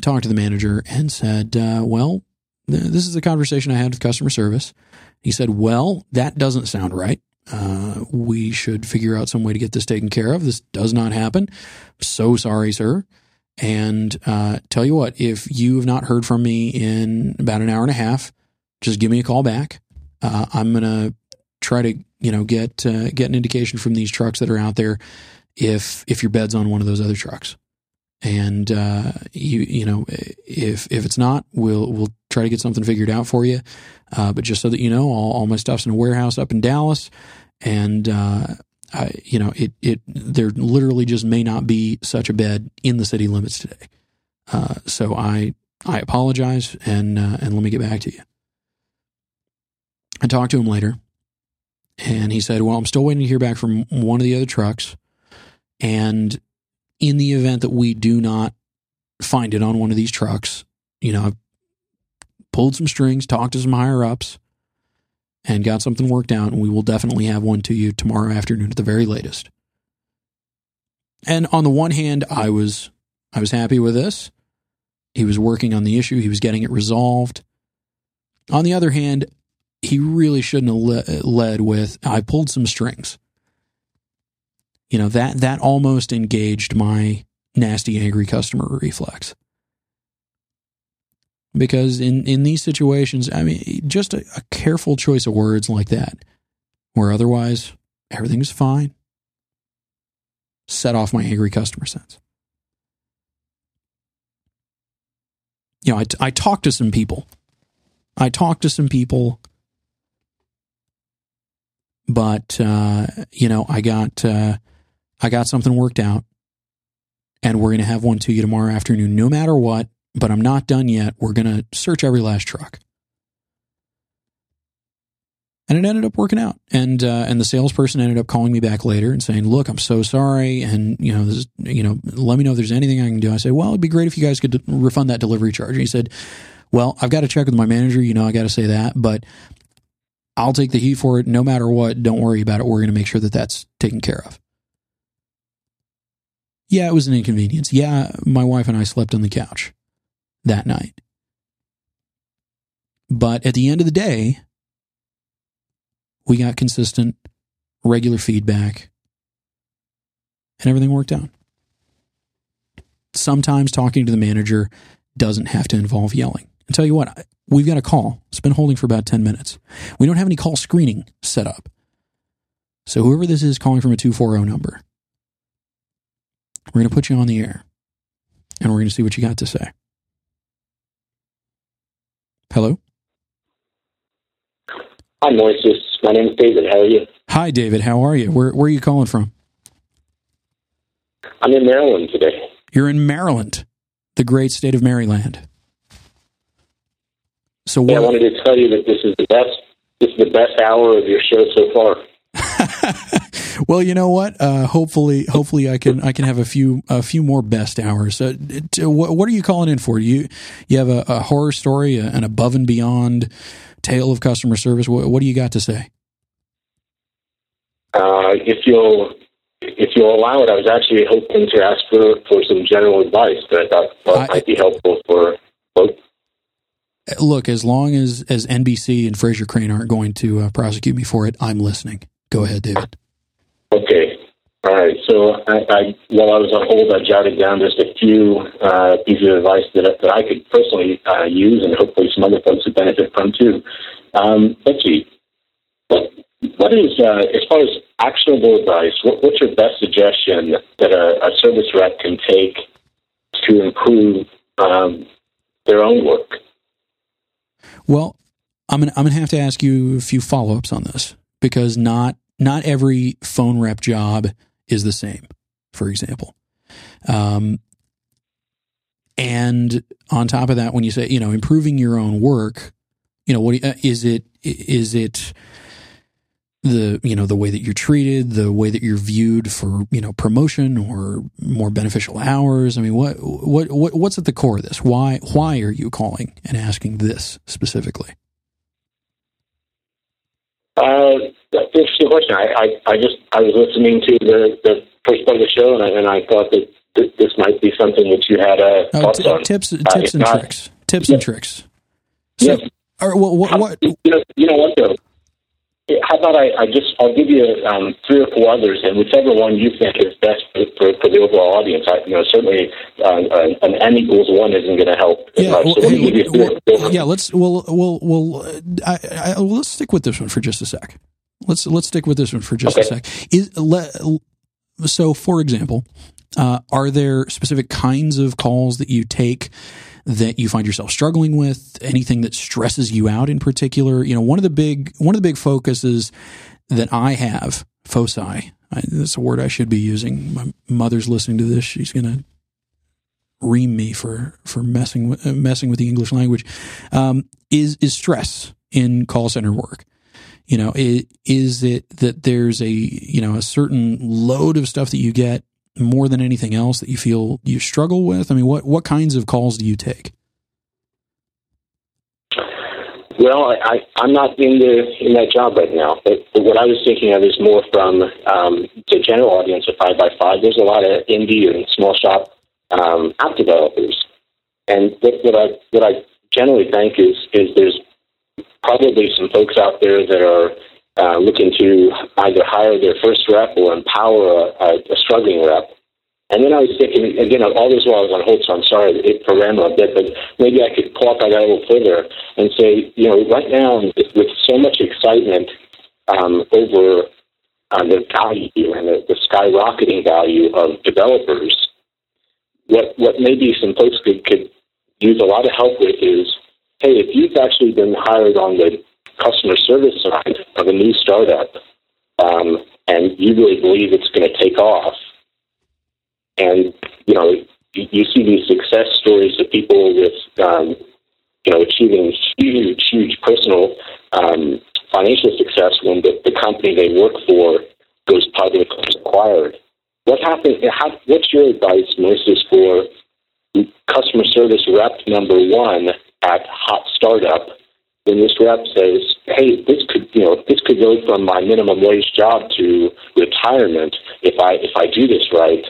talked to the manager and said, uh, Well, th- this is the conversation I had with customer service. He said, Well, that doesn't sound right. Uh, we should figure out some way to get this taken care of. This does not happen. So sorry, sir. And uh, tell you what, if you have not heard from me in about an hour and a half, just give me a call back. Uh, I'm gonna try to you know get uh, get an indication from these trucks that are out there if if your bed's on one of those other trucks and uh, you you know if if it's not, we'll we'll try to get something figured out for you. Uh, but just so that you know, all, all my stuff's in a warehouse up in Dallas, and uh, I, you know it it there literally just may not be such a bed in the city limits today. Uh, so I I apologize and uh, and let me get back to you. I talked to him later, and he said, "Well, I'm still waiting to hear back from one of the other trucks." And in the event that we do not find it on one of these trucks, you know, I've pulled some strings, talked to some higher ups, and got something worked out, and we will definitely have one to you tomorrow afternoon at the very latest. And on the one hand, I was I was happy with this. He was working on the issue. He was getting it resolved. On the other hand, he really shouldn't have led with I pulled some strings. You know that that almost engaged my nasty angry customer reflex. Because in in these situations, I mean, just a, a careful choice of words like that, where otherwise everything's fine, set off my angry customer sense. You know, I, I talked to some people. I talked to some people, but uh, you know, I got uh, I got something worked out, and we're going to have one to you tomorrow afternoon, no matter what. But I'm not done yet. We're going to search every last truck and it ended up working out. And uh, and the salesperson ended up calling me back later and saying, "Look, I'm so sorry, and you know, this, you know, let me know if there's anything I can do." I said, "Well, it'd be great if you guys could refund that delivery charge." And he said, "Well, I've got to check with my manager. You know, I got to say that, but I'll take the heat for it, no matter what. Don't worry about it. We're going to make sure that that's taken care of." Yeah, it was an inconvenience. Yeah, my wife and I slept on the couch that night. But at the end of the day, we got consistent, regular feedback, and everything worked out. Sometimes talking to the manager doesn't have to involve yelling. And tell you what, we've got a call. It's been holding for about 10 minutes. We don't have any call screening set up. So whoever this is calling from a 240 number, we're going to put you on the air and we're going to see what you got to say. Hello? Hi, Moises. My name is David. How are you? Hi, David. How are you? Where, where are you calling from? I'm in Maryland today. You're in Maryland, the great state of Maryland. So yeah, I wanted to tell you that this is the best. This is the best hour of your show so far. well, you know what? Uh, hopefully, hopefully, I can I can have a few a few more best hours. Uh, what, what, are you calling in for? You you have a, a horror story, an above and beyond tale of customer service. What, what do you got to say? Uh, if you'll if you'll allow it, I was actually hoping to ask for, for some general advice that I thought, I, might be helpful for both. Look, as long as, as NBC and Frasier Crane aren't going to uh, prosecute me for it, I'm listening. Go ahead, David. Okay. All right. So I, I, while I was on hold, I jotted down just a few uh, pieces of advice that, that I could personally uh, use, and hopefully some other folks would benefit from too. Um, let's see. What, what is, uh, as far as actionable advice, what, what's your best suggestion that a, a, service rep can take to improve um, their own work? Well, I'm I'm gonna have to ask you a few follow ups on this because not not every phone rep job is the same, for example. Um, and on top of that, when you say, you know, improving your own work, you know, what uh, is it? Is it the, you know, the way that you're treated, the way that you're viewed for, you know, promotion or more beneficial hours? I mean, what, what, what what's at the core of this? Why, why are you calling and asking this specifically? Uh, that's an interesting question. I, I, I just I was listening to the, the first part of the show, and I, and I thought that th- this might be something that you had uh, oh, thoughts t- on. Tips, uh, tips and not, tricks. Tips yeah. and tricks. So, yes. Or, well, what, what, you know, you know what though? How about I, I just I'll give you um, three or four others, and whichever one you think is best for, for, for the overall audience. I, you know, certainly uh, an n equals one isn't going to help. Yeah, well, so hey, well, yeah. Let's well, well, well. I, I, well, let's stick with this one for just a sec. Let's let's stick with this one for just okay. a sec. Is le, so, for example, uh, are there specific kinds of calls that you take? That you find yourself struggling with, anything that stresses you out in particular. You know, one of the big one of the big focuses that I have, foci, I, that's a word I should be using. My mother's listening to this; she's gonna ream me for for messing with messing with the English language. Um, is is stress in call center work? You know, it, is it that there's a you know a certain load of stuff that you get more than anything else that you feel you struggle with? I mean, what what kinds of calls do you take? Well, I, I, am not in the in that job right now, but, but what I was thinking of is more from um, the general audience of five by five. There's a lot of indie and small shop um, app developers, And what, what I what I generally think is is there's probably some folks out there that are uh, looking to either hire their first rep or empower a, a, struggling rep. And then I was thinking, again, all this while I was on hold, so I'm sorry for rambling a bit, but maybe I could qualify that a little further and say, you know, right now, with so much excitement um, over uh, the value and the, the skyrocketing value of developers, what what maybe some folks could, could use a lot of help with is, hey, if you've actually been hired on the customer service side of a new startup, um, and you really believe it's going to take off, and you know you see these success stories of people with um, you know achieving huge, huge personal um, financial success when the, the company they work for goes public or is acquired. What happens? What's your advice, Melissa, for customer service rep number one at Hot Startup when this rep says, "Hey, this could you know this could go from my minimum wage job to retirement if I if I do this right."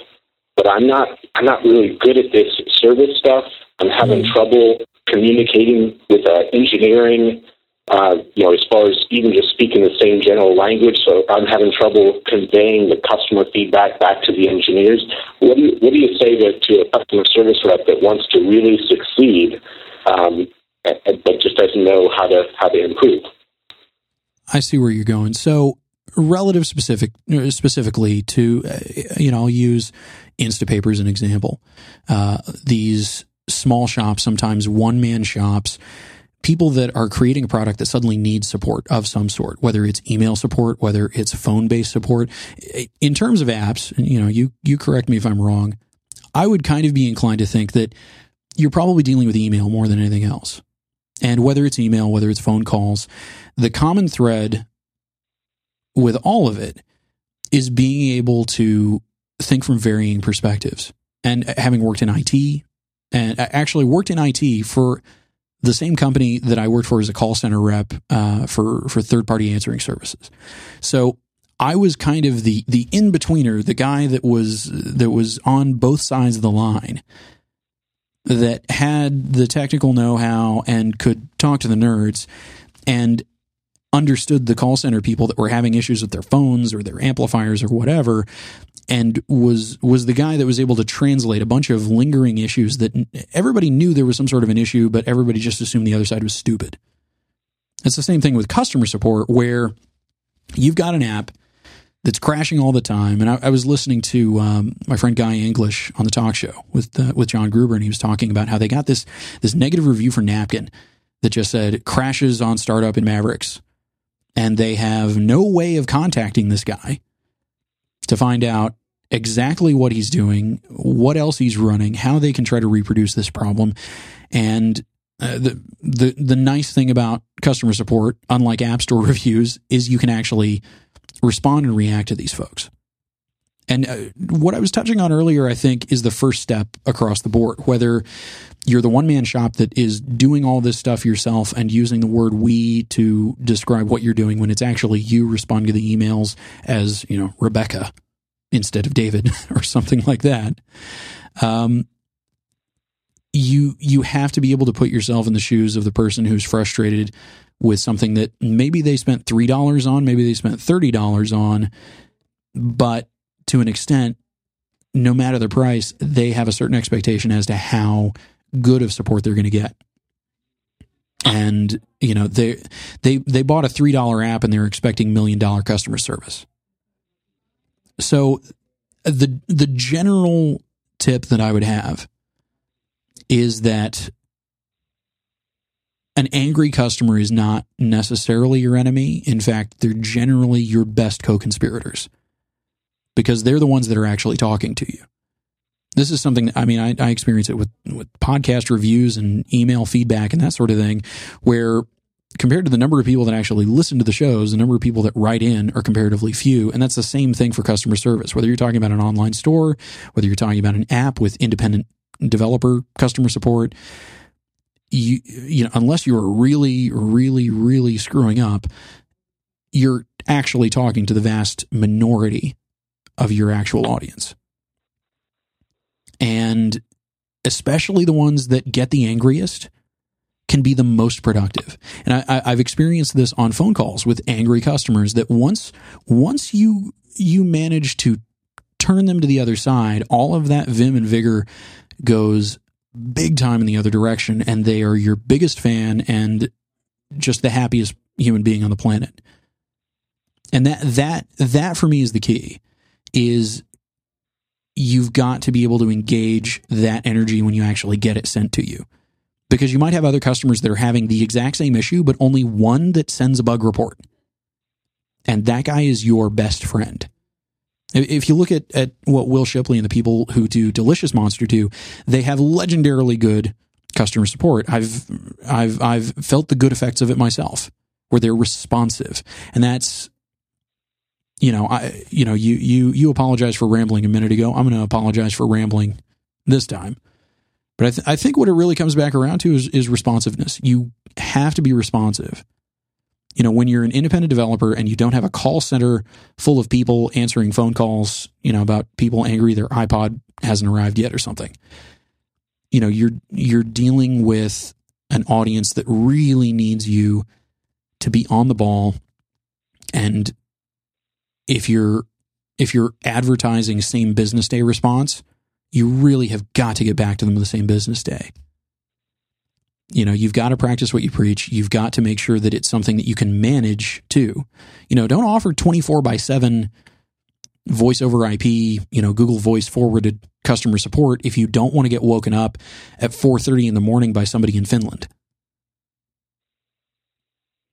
But I'm not I'm not really good at this service stuff. I'm having mm-hmm. trouble communicating with uh, engineering. Uh, you know, as far as even just speaking the same general language, so I'm having trouble conveying the customer feedback back to the engineers. What do you, what do you say to, to a customer service rep that wants to really succeed um, but just doesn't know how to how to improve. I see where you're going. So, relative specific specifically to uh, you know, I'll use Instapaper as an example. Uh, these small shops, sometimes one man shops, people that are creating a product that suddenly needs support of some sort, whether it's email support, whether it's phone based support. In terms of apps, you know, you you correct me if I'm wrong. I would kind of be inclined to think that you're probably dealing with email more than anything else. And whether it's email, whether it's phone calls, the common thread with all of it is being able to think from varying perspectives. And having worked in IT, and I actually worked in IT for the same company that I worked for as a call center rep uh, for for third party answering services. So I was kind of the the in betweener, the guy that was that was on both sides of the line that had the technical know-how and could talk to the nerds and understood the call center people that were having issues with their phones or their amplifiers or whatever and was was the guy that was able to translate a bunch of lingering issues that everybody knew there was some sort of an issue but everybody just assumed the other side was stupid. It's the same thing with customer support where you've got an app that's crashing all the time. And I, I was listening to um, my friend Guy English on the talk show with uh, with John Gruber, and he was talking about how they got this this negative review for Napkin that just said crashes on startup in Mavericks, and they have no way of contacting this guy to find out exactly what he's doing, what else he's running, how they can try to reproduce this problem, and uh, the the the nice thing about customer support, unlike App Store reviews, is you can actually respond and react to these folks. And uh, what I was touching on earlier, I think, is the first step across the board. Whether you're the one man shop that is doing all this stuff yourself and using the word we to describe what you're doing when it's actually you responding to the emails as, you know, Rebecca instead of David or something like that. Um, you you have to be able to put yourself in the shoes of the person who's frustrated with something that maybe they spent $3 on, maybe they spent $30 on, but to an extent, no matter the price, they have a certain expectation as to how good of support they're going to get. And you know they they they bought a three dollar app and they're expecting million dollar customer service. So the the general tip that I would have is that an angry customer is not necessarily your enemy. In fact, they're generally your best co conspirators because they're the ones that are actually talking to you. This is something, I mean, I, I experience it with, with podcast reviews and email feedback and that sort of thing, where compared to the number of people that actually listen to the shows, the number of people that write in are comparatively few. And that's the same thing for customer service. Whether you're talking about an online store, whether you're talking about an app with independent developer customer support, you you know unless you're really really really screwing up you're actually talking to the vast minority of your actual audience and especially the ones that get the angriest, can be the most productive. And I, have experienced this on phone calls with angry customers that once once you you manage to turn them to the other side, all of that vim and vigor goes big time in the other direction, and they are your biggest fan and just the happiest human being on the planet. And that that that for me is the key is you've got to be able to engage that energy when you actually get it sent to you. Because you might have other customers that are having the exact same issue, but only one that sends a bug report. And that guy is your best friend. If you look at, at what Wil Shipley and the people who do Delicious Monster do, they have legendarily good customer support. I've I've I've felt the good effects of it myself, where they're responsive, and that's you know I you know you you you apologize for rambling a minute ago. I'm going to apologize for rambling this time. But I, th- I think what it really comes back around to is, is responsiveness. You have to be responsive you know, when you're an independent developer and you don't have a call center full of people answering phone calls, you know, about people angry their iPod hasn't arrived yet or something. You know, you're you're dealing with an audience that really needs you to be on the ball and if you're if you're advertising same business day response, you really have got to get back to them on the same business day you know you've got to practice what you preach. You've got to make sure that it's something that you can manage too. You know don't offer 24 by 7 voice over ip you know google voice forwarded customer support if you don't want to get woken up at 4.30 in the morning by somebody in finland.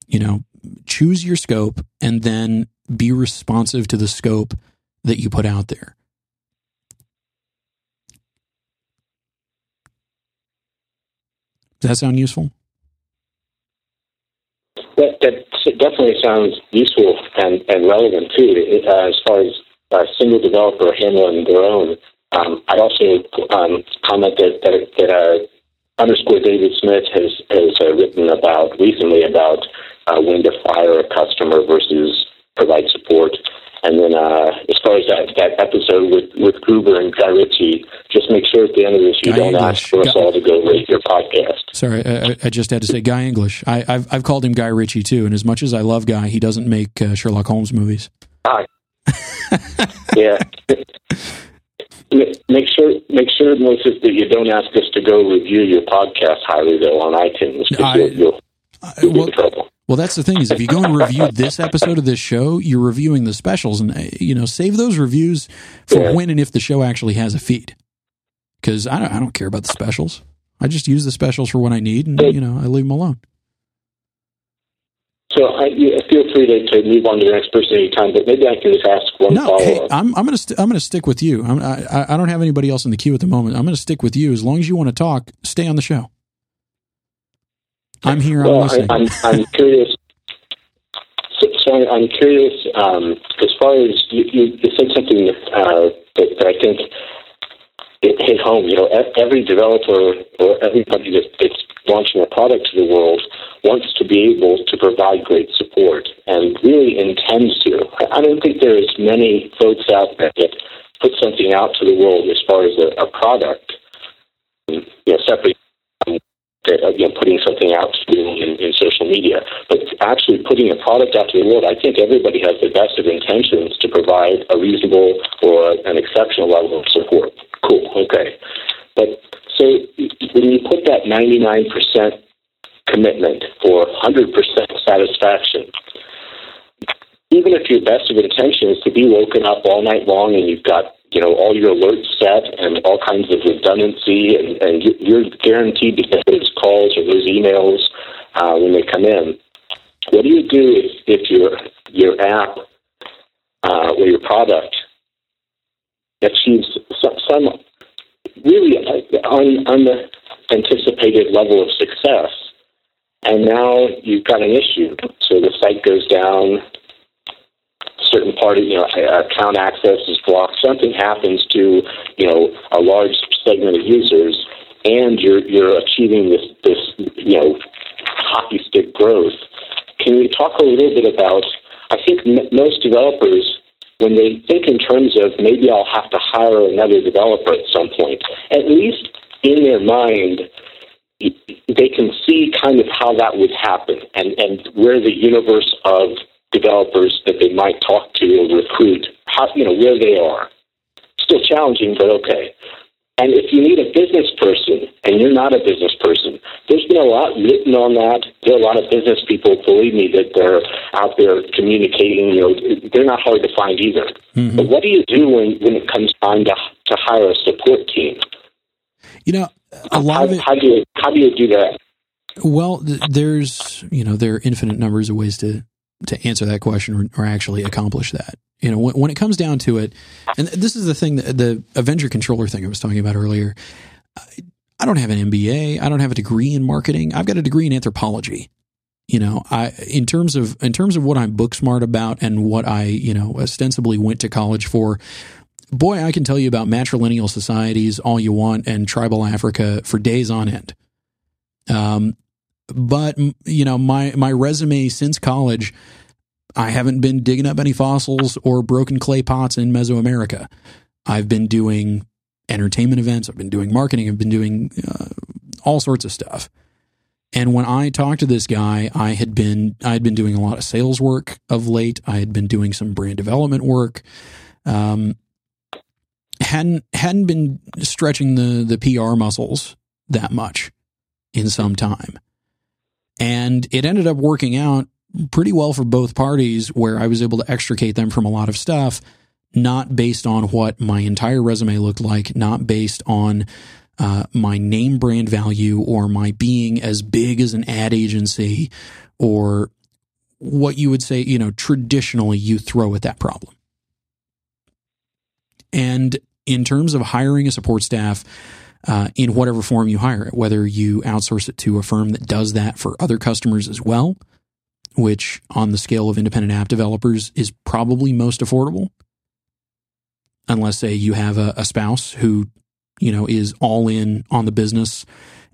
You know choose your scope and then be responsive to the scope that you put out there Does that sound useful? That, that definitely sounds useful and, and relevant too. Uh, as far as a single developer handling their own, um, I'd also um, comment that that, that uh, underscore David Smith has has uh, written about recently about uh, when to fire a customer versus provide support. And then uh, as far as that, that episode with, with Gruber and Guy Ritchie, just make sure at the end of this you Guy don't English. ask for us all to go rate your podcast. Sorry, I, I, just had to say Guy English. I, have I've called him Guy Ritchie too, and as much as I love Guy, he doesn't make uh, Sherlock Holmes movies. Hi. yeah. Make sure, make sure, Moses, that you don't ask us to go review your podcast highly though on iTunes because you'll, you'll, you'll well, trouble. Well, that's the thing is if you go and review this episode of this show, you're reviewing the specials, and uh, you know save those reviews for yeah. when and if the show actually has a feed. Because I don't, I don't care about the specials. I just use the specials for what I need, and you know I leave them alone. So I, feel free to, to, move on to the next person anytime, but maybe I can just ask one no, follow-up. Hey, I'm, I'm going to st- I'm going to stick with you. I'm, I I don't have anybody else in the queue at the moment. I'm going to stick with you as long as you want to talk. Stay on the show. I'm here. Well, I'm listening. I, am I'm, I'm curious. So, so I'm curious. Um, as far as you, you, you said something uh, that, that, I think it hit home. You know, every developer or everybody that's launching a product to the world wants to be able to provide great support and really intends to. I don't think there's many folks out there that put something out to the world as far as a, a product, you know, separate know, putting something out in, in social media, but actually putting a product out to the world, I think everybody has the best of intentions to provide a reasonable or an exceptional level of support. Cool, okay. But so when you put that 99% commitment or 100% satisfaction, even if your best of intention is to be woken up all night long and you've got you know all your alerts set and all kinds of redundancy, and, and you're guaranteed to get those calls or those emails uh, when they come in. What do you do if, if your your app uh, or your product achieves some, some really un, unanticipated level of success, and now you've got an issue? So the site goes down, certain part of, you know, account access is blocked, something happens to, you know, a large segment of users, and you're you're achieving this this you know hockey stick growth. Can you talk a little bit about? I think m- most developers, when they think in terms of maybe I'll have to hire another developer at some point, at least in their mind, they can see kind of how that would happen and, and where the universe of developers that they might talk to or recruit, how, you know, where they are. Still challenging, but okay. And if you need a business person and you're not a business person, there's been a lot written on that. There are a lot of business people, believe me, that they're out there communicating. You know, they're not hard to find either. Mm-hmm. But what do you do when, when it comes time to, to hire a support team? You know, a lot how, of it. How do you how do you do that? Well, there's you know there are infinite numbers of ways to to answer that question or, or actually accomplish that. You know, when, when, it comes down to it, and this is the thing, the, the Avenger controller thing I was talking about earlier. I, I don't have an MBA. I don't have a degree in marketing. I've got a degree in anthropology. You know, I in terms of in terms of what I'm book smart about and what I you know ostensibly went to college for. Boy, I can tell you about matrilineal societies all you want and tribal Africa for days on end. Um, but you know, my my resume since college I haven't been digging up any fossils or broken clay pots in Mesoamerica. I've been doing entertainment events. I've been doing marketing. I've been doing uh, all sorts of stuff. And when I talked to this guy, I had been I had been doing a lot of sales work of late. I had been doing some brand development work. Um, hadn't hadn't been stretching the the PR muscles that much in some time. And it ended up working out pretty well for both parties where I was able to extricate them from a lot of stuff, not based on what my entire resume looked like, not based on uh, my name brand value or my being as big as an ad agency or what you would say, you know, traditionally you throw at that problem. And in terms of hiring a support staff, uh, in whatever form you hire it, whether you outsource it to a firm that does that for other customers as well, which on the scale of independent app developers is probably most affordable. Unless, say, you have a, a spouse who, you know, is all in on the business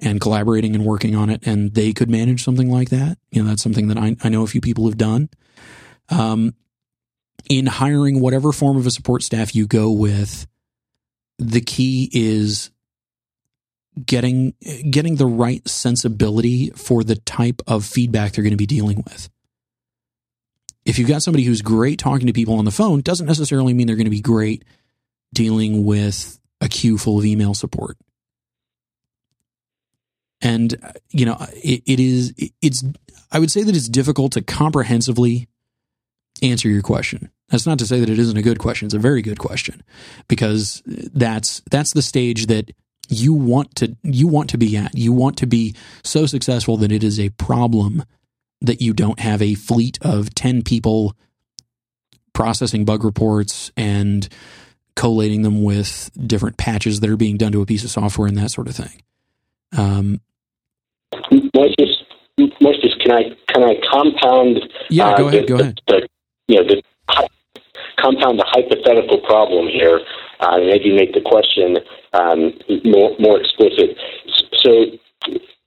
and collaborating and working on it, and they could manage something like that. You know, that's something that I, I know a few people have done. Um, in hiring whatever form of a support staff you go with, the key is getting getting the right sensibility for the type of feedback they're going to be dealing with. If you've got somebody who's great talking to people on the phone, doesn't necessarily mean they're going to be great dealing with a queue full of email support. And you know, it, it is it's I would say that it's difficult to comprehensively answer your question. That's not to say that it isn't a good question. It's a very good question because that's that's the stage that you want to you want to be at. You want to be so successful that it is a problem that you don't have a fleet of 10 people processing bug reports and collating them with different patches that are being done to a piece of software and that sort of thing. Um, Moises, Moises, can I can I compound? Yeah, go uh, ahead. The, go ahead. The, you know, the, compound the hypothetical problem here, uh, maybe make the question um, more, more explicit. So,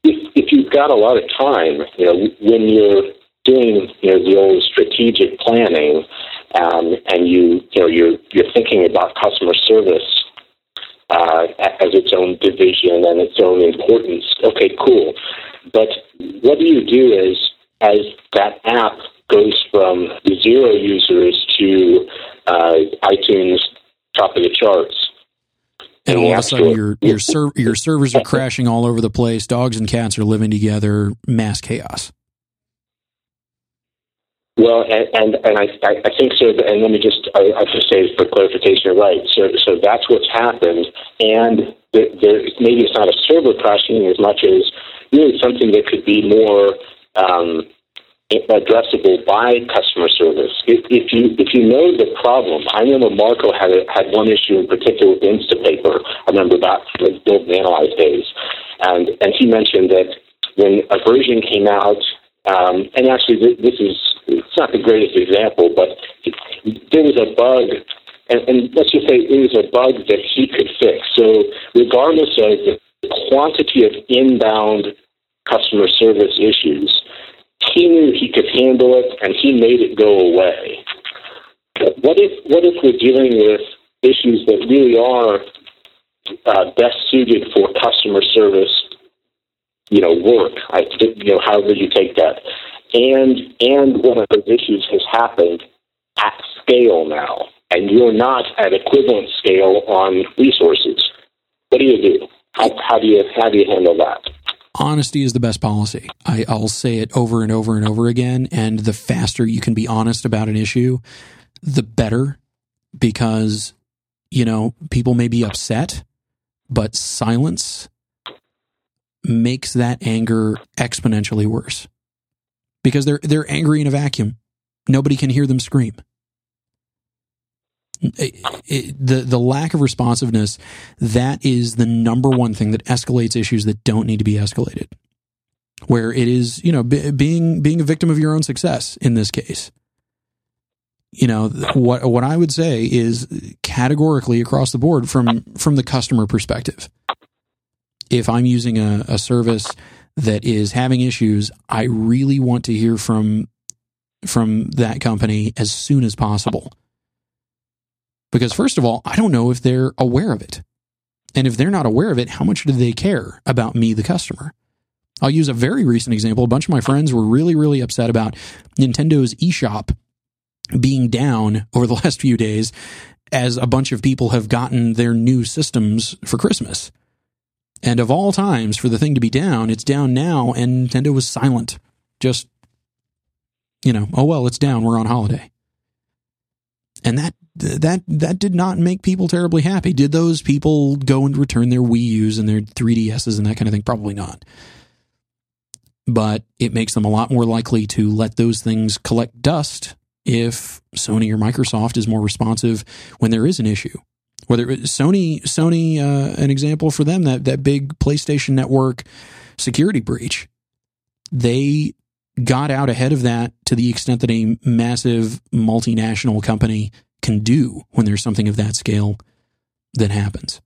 if, if you've got a lot of time, you know, when you're doing you know the old strategic planning, um, and you you know you're you're thinking about customer service uh, as its own division and its own importance. Okay, cool. But what do you do is as that app goes from zero users to uh, iTunes top of the charts. And all of a sudden, your your ser- your servers are crashing all over the place. Dogs and cats are living together. Mass chaos. Well, and and, and I, I think so. And let me just I, I just say for clarification, right? So so that's what's happened, and there, there, maybe it's not a server crashing as much as really something that could be more um, addressable by customer service. If, if you if you know the problem, I remember Marco had had one issue in particular with Instapaper. I remember the build and analyze days, and and he mentioned that when a version came out, um, and actually this is it's not the greatest example, but there was a bug. And, and let's just say it was a bug that he could fix. So, regardless of the quantity of inbound customer service issues, he knew he could handle it, and he made it go away. What if what if we're dealing with issues that really are uh, best suited for customer service, you know, work. I, you know, however you take that, and and one of those issues has happened at scale now, and you're not at equivalent scale on resources. What do you do? How, how do you how do you handle that? Honesty is the best policy. I, I'll say it over and over and over again. And the faster you can be honest about an issue, the better, because you know people may be upset, but silence makes that anger exponentially worse because they're they're angry in a vacuum. Nobody can hear them scream. It, the the lack of responsiveness that is the number one thing that escalates issues that don't need to be escalated. Where it is, you know, b- being being a victim of your own success in this case. You know what what I would say is categorically across the board from from the customer perspective. If I'm using a, a service that is having issues, I really want to hear from from that company as soon as possible. Because first of all, I don't know if they're aware of it. And if they're not aware of it, how much do they care about me, the customer? I'll use a very recent example. A bunch of my friends were really, really upset about Nintendo's eShop being down over the last few days as a bunch of people have gotten their new systems for Christmas. And of all times for the thing to be down, it's down now, and Nintendo was silent. Just, you know, oh well, it's down. We're on holiday. And that that that did not make people terribly happy. Did those people go and return their Wii U's and their 3DSs and that kind of thing? Probably not. But it makes them a lot more likely to let those things collect dust if Sony or Microsoft is more responsive when there is an issue. Whether Sony, Sony, uh, an example for them that that big PlayStation Network security breach, they got out ahead of that to the extent that a massive multinational company can do when there's something of that scale that happens.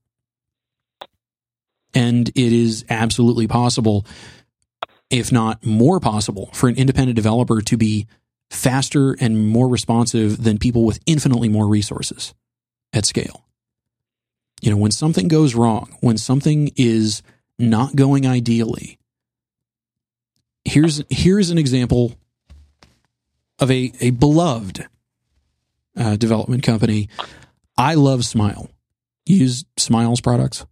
And it is absolutely possible, if not more possible, for an independent developer to be faster and more responsive than people with infinitely more resources at scale. You know, when something goes wrong, when something is not going ideally, here's here's an example of a, a beloved uh, development company. I love Smile. use Smile's products?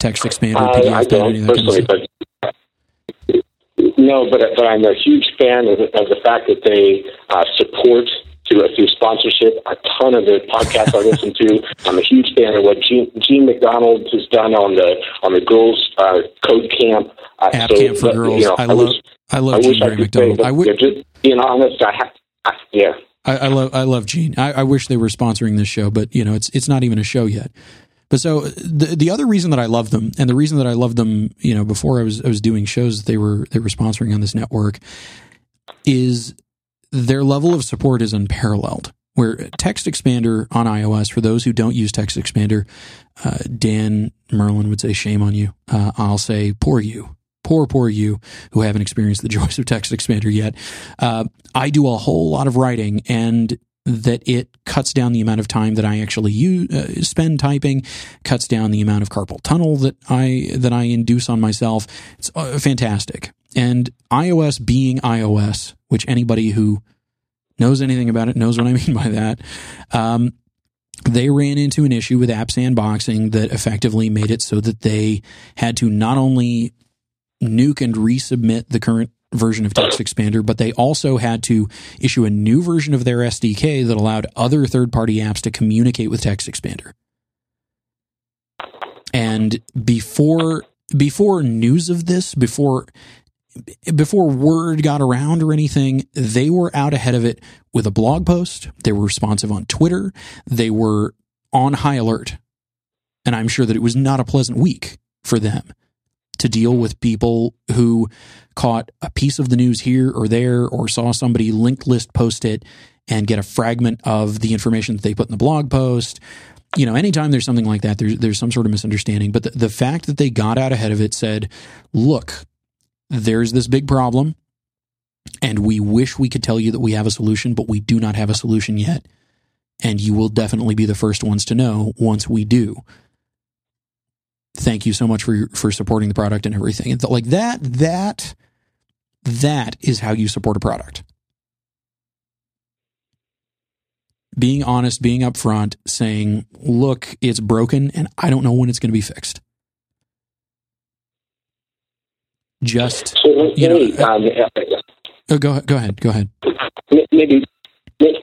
TextExpander, Uh, PDF, I don't any that kind of personally, but no, but but I'm a huge fan of, of the fact that they uh, support through through sponsorship a ton of the podcasts I listen to. I'm a huge fan of what Gene, Jean MacDonald has done on the on the girls uh, code camp. Uh, App so, Camp for but, Girls. You know, I love wish, I love wish Jean I could say, MacDonald. I would just being honest, I have. I, yeah. I, I love I love Jean. I, I wish they were sponsoring this show, but you know it's it's not even a show yet. But so the the other reason that I love them, and the reason that I loved them, you know, before I was I was doing shows that they were they were sponsoring on this network, is their level of support is unparalleled. Where TextExpander on iOS, for those who don't use TextExpander, uh, Dan Merlin would say, "Shame on you." Uh, I'll say, "Poor you." Poor, poor you who haven't experienced the joys of TextExpander yet. Uh, I do a whole lot of writing, and that it cuts down the amount of time that I actually use, uh, spend typing, cuts down the amount of carpal tunnel that I that I induce on myself. It's uh, fantastic. And iOS being iOS, which anybody who knows anything about it knows what I mean by that. Um, they ran into an issue with app sandboxing that effectively made it so that they had to not only nuke and resubmit the current version of TextExpander, but they also had to issue a new version of their SDK that allowed other third party apps to communicate with TextExpander. And before before news of this, before before word got around or anything, they were out ahead of it with a blog post. They were responsive on Twitter. They were on high alert. And I'm sure that it was not a pleasant week for them to deal with people who caught a piece of the news here or there or saw somebody linked list post it and get a fragment of the information that they put in the blog post. You know, anytime there's something like that, there's there's some sort of misunderstanding. But the, the fact that they got out ahead of it said, look, there's this big problem, and we wish we could tell you that we have a solution, but we do not have a solution yet. and you will definitely be the first ones to know once we do. Thank you so much for for supporting the product and everything. And th- like that that that is how you support a product. Being honest, being upfront, saying, "Look, it's broken and I don't know when it's going to be fixed." Just So, You know, maybe, um, oh, go go ahead, go ahead. maybe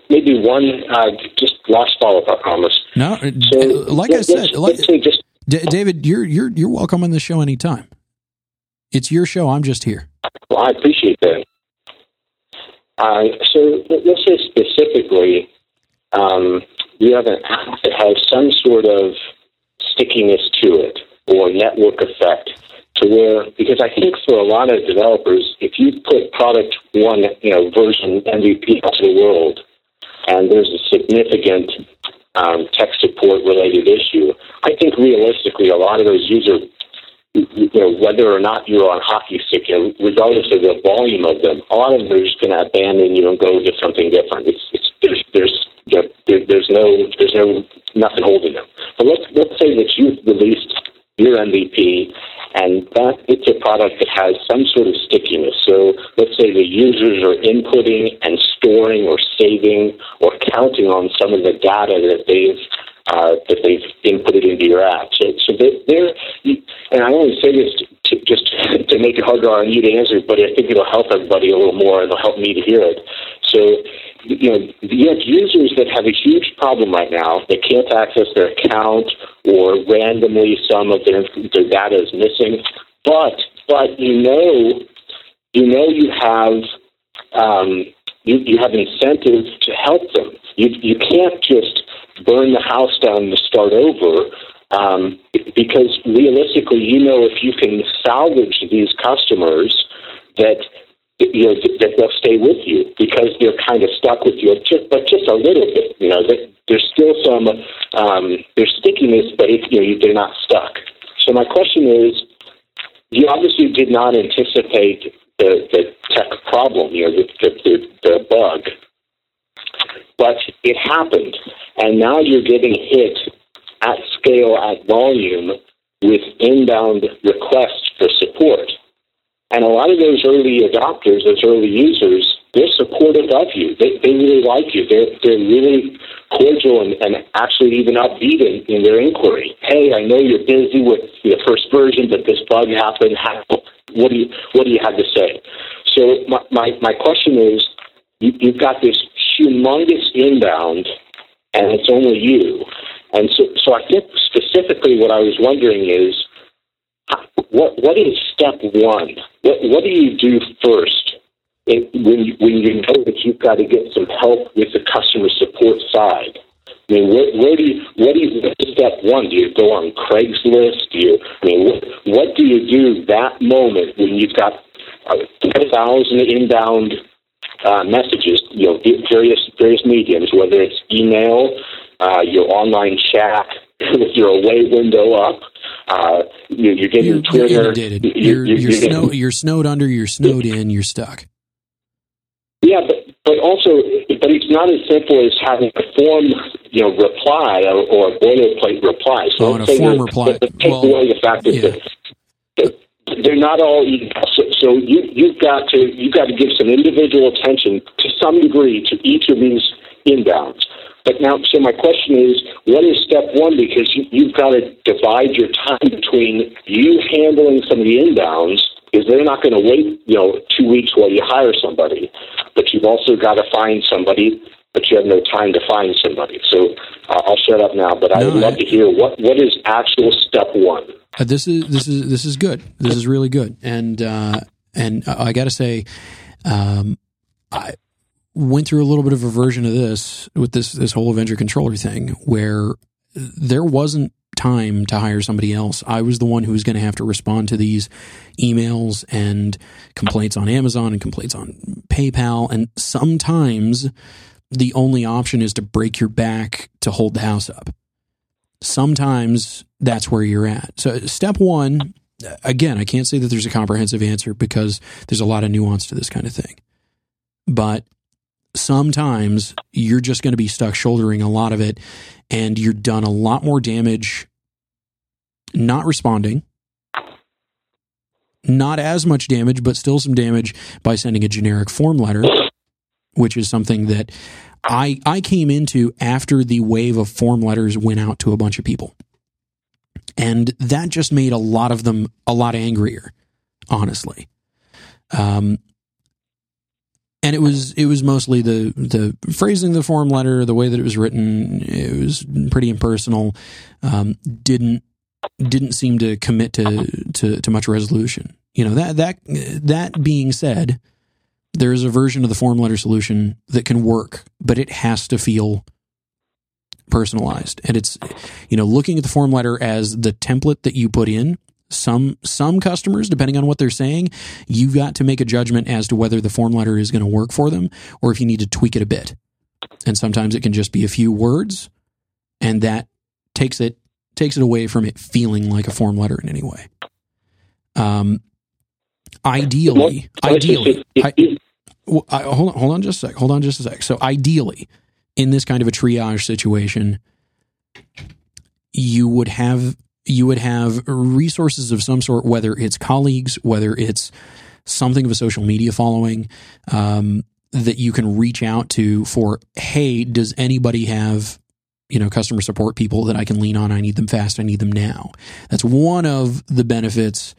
maybe one uh, just last follow up. I promise. No, So, like I said, like, just D- David, you're you're you're welcome on the show anytime. It's your show. I'm just here. Well, I appreciate that. Uh, so let- let's say specifically, um, you have an app that has some sort of stickiness to it or network effect to where, because I think for a lot of developers, if you put product one, you know, version MVP to the world, and there's a significant um, tech support related issue, I think realistically, a lot of those users you know, whether or not you're on hockey stick, you regardless of the volume of them, a lot of them are just going to abandon you and go to something different. It's, it's there's there's you there, there's no there's no nothing holding them. But let's let's say that you've released your MVP and that it's a product that has some sort of stickiness. So let's say the users are inputting and storing or saving or counting on some of the data that they've uh, that they've inputted into your app. So, so they're, and I only say this to, to, just to make it harder on you to answer, but I think it'll help everybody a little more. And it'll help me to hear it. So, you know, you have users that have a huge problem right now. They can't access their account, or randomly some of their their data is missing. But but you know, you know you have um, you, you have incentive to help them. You you can't just burn the house down to start over. Um, because realistically, you know, if you can salvage these customers, that you know that they'll stay with you because they're kind of stuck with you, but just a little bit. You know, there's still some um, there's stickiness, but you know they're not stuck. So my question is, you obviously did not anticipate the, the tech problem, you know, the, the, the bug, but it happened, and now you're getting hit at scale, at volume, with inbound requests for support. And a lot of those early adopters, those early users, they're supportive of you. They, they really like you. They're, they're really cordial and, and actually even upbeat in, in their inquiry. Hey, I know you're busy with the first version, but this bug happened. How, what do you What do you have to say? So my my, my question is, you, you've got this humongous inbound, and it's only you. And so, so I think specifically what I was wondering is, what what is step one? What what do you do first when you, when you know that you've got to get some help with the customer support side? I mean, where, where do you what do you what is step one? Do you go on Craigslist? Do you I mean, what what do you do that moment when you've got uh, ten thousand inbound uh, messages? You know, various various mediums, whether it's email, uh, your online chat with your away window up. Uh, you, you're getting You're, Twitter. you're. You- You're you- you're, you're getting- you're snowed under. You're snowed in. You're stuck. Yeah, but but also, but it's not as simple as having a form, you know, reply or, or a boilerplate reply. So Oh, and a form reply. that- Take Well, away the fact that, yeah. that, that they're not all equal. So, so you you've got to you've got to give some individual attention to some degree to each of these inbounds. But now, so my question is, what is step one? Because you, you've got to divide your time between you handling some of the inbounds, because they're not going to wait, you know, two weeks while you hire somebody. But you've also got to find somebody, but you have no time to find somebody. So uh, I'll shut up now. But I No, would love I- to hear what what is actual step one. Uh, this is this is this is good. This is really good. And uh, and I got to say, um, I went through a little bit of a version of this with this this whole Avenger controller thing, where there wasn't time to hire somebody else. I was the one who was going to have to respond to these emails and complaints on Amazon and complaints on PayPal. And sometimes the only option is to break your back to hold the house up sometimes that's where you're at. So, step one, again, I can't say that there's a comprehensive answer because there's a lot of nuance to this kind of thing. But sometimes you're just going to be stuck shouldering a lot of it and you're done a lot more damage not responding not as much damage but still some damage by sending a generic form letter which is something that I I came into after the wave of form letters went out to a bunch of people. And that just made a lot of them a lot angrier, honestly. Um, and it was it was mostly the the phrasing of the form letter, the way that it was written. It was pretty impersonal. Um, didn't didn't seem to commit to, to to much resolution. You know that that that being said, there is a version of the form letter solution that can work, but it has to feel personalized. And it's, you know, looking at the form letter as the template that you put in. Some some customers, depending on what they're saying, you've got to make a judgment as to whether the form letter is going to work for them or if you need to tweak it a bit. And sometimes it can just be a few words, and that takes it takes it away from it feeling like a form letter in any way. Um, ideally, ideally, I, I, hold on, hold on just a sec. Hold on just a sec. So ideally, in this kind of a triage situation, you would have you would have resources of some sort, whether it's colleagues, whether it's something of a social media following, um, that you can reach out to for, hey, does anybody have you know customer support people that I can lean on? I need them fast. I need them now. That's one of the benefits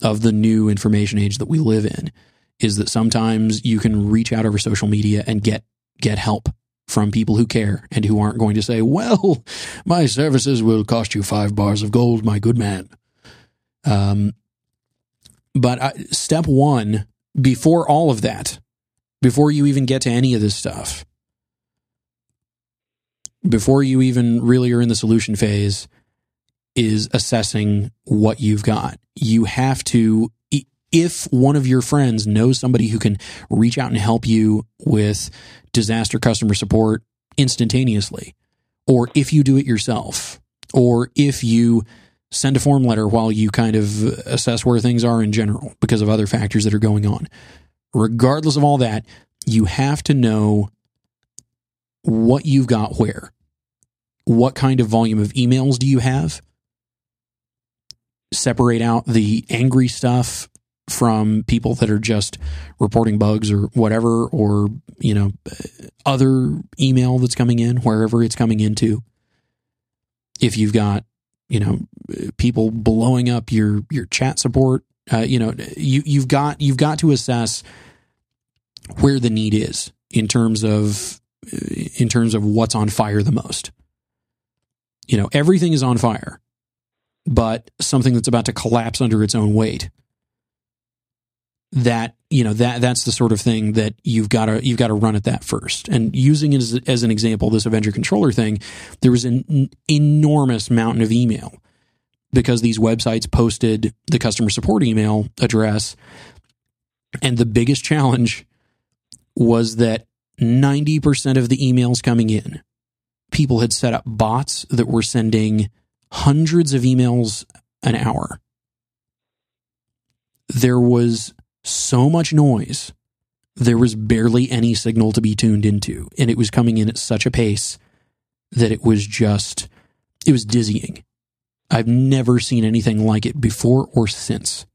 of the new information age that we live in is that sometimes you can reach out over social media and get get help from people who care and who aren't going to say, "Well, my services will cost you five bars of gold, my good man." Um, but I, step one, before all of that, before you even get to any of this stuff, before you even really are in the solution phase, is assessing what you've got. You have to if one of your friends knows somebody who can reach out and help you with disaster customer support instantaneously, or if you do it yourself, or if you send a form letter while you kind of assess where things are in general because of other factors that are going on. Regardless of all that, you have to know what you've got where. What kind of volume of emails do you have? Separate out the angry stuff from people that are just reporting bugs or whatever, or, you know, other email that's coming in, wherever it's coming into. If you've got, you know, people blowing up your, your chat support, uh, you know, you, you've got, you've got to assess where the need is in terms of, in terms of what's on fire the most. You know, everything is on fire, but something that's about to collapse under its own weight that you know that that's the sort of thing that you've got to you've got to run at that first. And using it as, as an example, this Avenger controller thing, there was an enormous mountain of email because these websites posted the customer support email address, and the biggest challenge was that ninety percent of the emails coming in, people had set up bots that were sending hundreds of emails an hour. There was so much noise, there was barely any signal to be tuned into. And it was coming in at such a pace that it was just, it was dizzying. I've never seen anything like it before or since.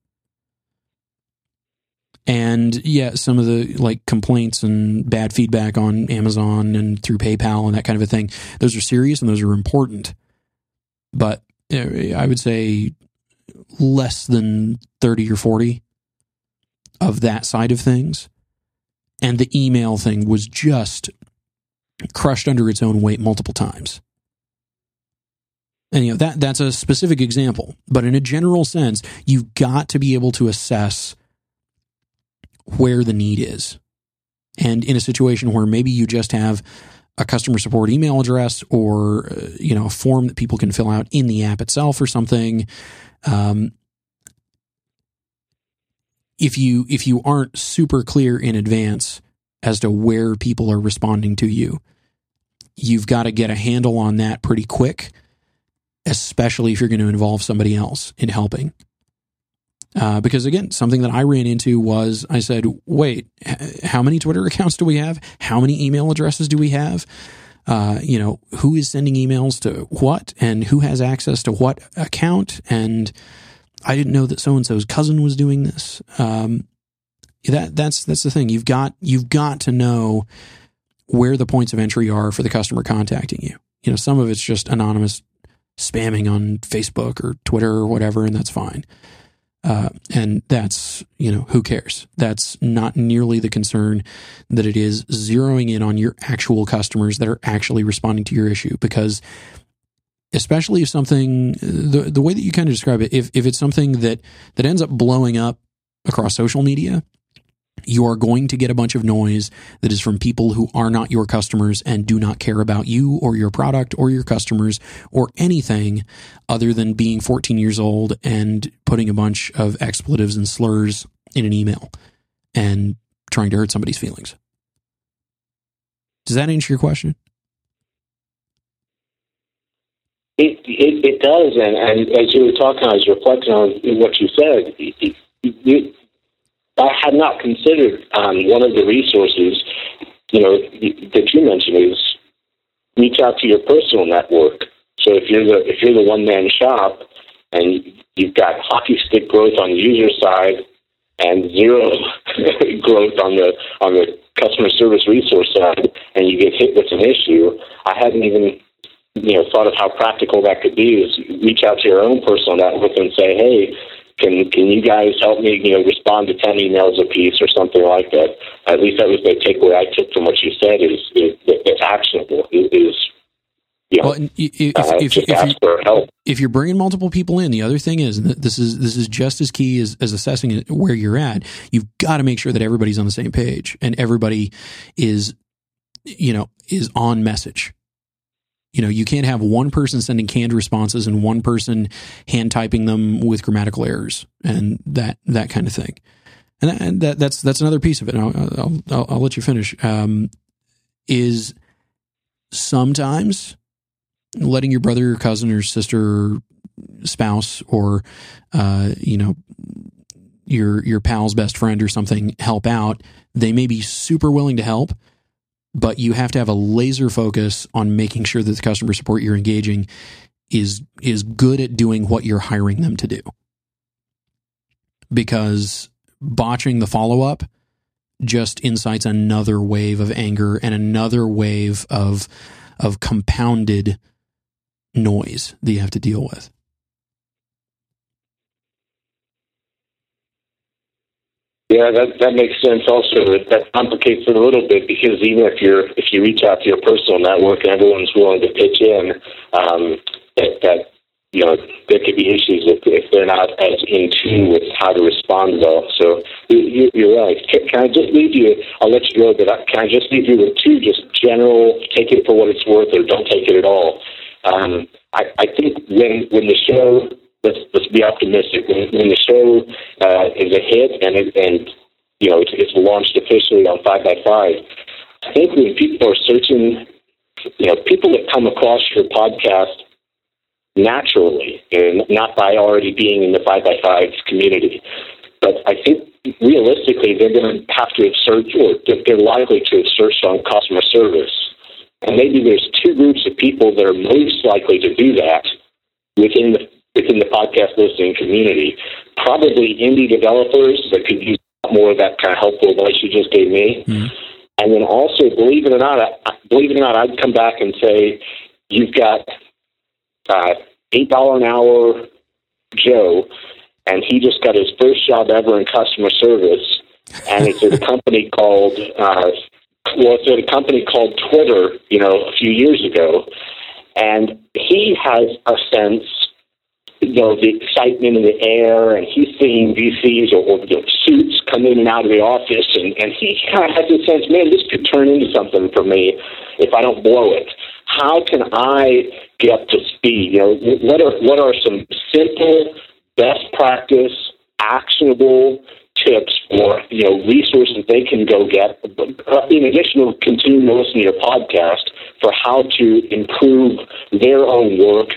And yeah, some of the like complaints and bad feedback on Amazon and through PayPal and that kind of a thing, those are serious and those are important. But eh, I would say less than 30 or 40 of that side of things. And the email thing was just crushed under its own weight multiple times. And you know that that's a specific example, but in a general sense, you've got to be able to assess where the need is. And in a situation where maybe you just have a customer support email address or uh, you know a form that people can fill out in the app itself or something, um, if you if you aren't super clear in advance as to where people are responding to you, you've got to get a handle on that pretty quick, especially if you're going to involve somebody else in helping. Uh, because again, something that I ran into was I said, wait, h- how many Twitter accounts do we have? How many email addresses do we have? Uh, you know, who is sending emails to what and who has access to what account? And I didn't know that so and so's cousin was doing this. Um, that that's that's the thing. You've got you've got to know where the points of entry are for the customer contacting you. You know, some of it's just anonymous spamming on Facebook or Twitter or whatever, and that's fine. Uh, and that's, you know, who cares? That's not nearly the concern that it is zeroing in on your actual customers that are actually responding to your issue. Because, especially if something, the, the way that you kind of describe it, if, if it's something that, that ends up blowing up across social media, you are going to get a bunch of noise that is from people who are not your customers and do not care about you or your product or your customers or anything other than being 14 years old and putting a bunch of expletives and slurs in an email and trying to hurt somebody's feelings. Does that answer your question? It, it, it does, and, and as you were talking, I was reflecting on what you said. I had not considered um, one of the resources, you know, that you mentioned is reach out to your personal network. So if you're the if you're the one man shop and you've got hockey stick growth on the user side and zero growth on the on the customer service resource side, and you get hit with an issue, I hadn't even you know thought of how practical that could be. Is reach out to your own personal network and say, hey can can you guys help me, you know, respond to ten emails a piece or something like that? At least that was the takeaway I took from what you said. Is, is it's actionable. Is you know, well, if, uh, if, if, if you're bringing multiple people in, the other thing is this is this is just as key as, as assessing where you're at. You've got to make sure that everybody's on the same page and everybody is, you know, is on message you know, you can't have one person sending canned responses and one person hand typing them with grammatical errors and that that kind of thing. And that, that that's that's another piece of it. I'll, I'll, I'll, I'll let you finish. Um, is sometimes letting your brother, or cousin, or sister, or spouse, or uh, you know your your pal's best friend or something help out. They may be super willing to help, but you have to have a laser focus on making sure that the customer support you're engaging is is good at doing what you're hiring them to do. Because botching the follow up just incites another wave of anger and another wave of of compounded noise that you have to deal with. Yeah, that that makes sense. Also, that complicates it a little bit because even if you're if you reach out to your personal network and everyone's willing to pitch in, um, that, that you know there could be issues if, if they're not as in tune with how to respond well. So you, you're right. Can, can I just leave you? I'll let you go, but can I just leave you with two just general take it for what it's worth or don't take it at all? Um, I, I think when when the show let's let's be optimistic. When, when the show uh, is a hit and it, and you know it's, it's launched officially on Five by Five, I think when people are searching, you know, people that come across your podcast naturally and not by already being in the Five by Five community, but I think realistically they're going to have to have searched or they're likely to have searched on customer service. And maybe there's two groups of people that are most likely to do that within the within the podcast listening community. Probably indie developers that could use more of that kind of helpful advice you just gave me. Mm-hmm. And then also, believe it or not, I, believe it or not, I'd come back and say, you've got uh, eight dollar an hour Joe, and he just got his first job ever in customer service, and it's at a company called uh, well, it's at a company called Twitter, you know, a few years ago, and he has a sense you know, the excitement in the air, and he's seeing VCs or, or you know, suits come in and out of the office, and, and he kind of has the sense, man, this could turn into something for me if I don't blow it. How can I get up to speed? You know, what are what are some simple, best practice, actionable tips or you know resources they can go get uh, in addition to continuing to listen to your podcast for how to improve their own work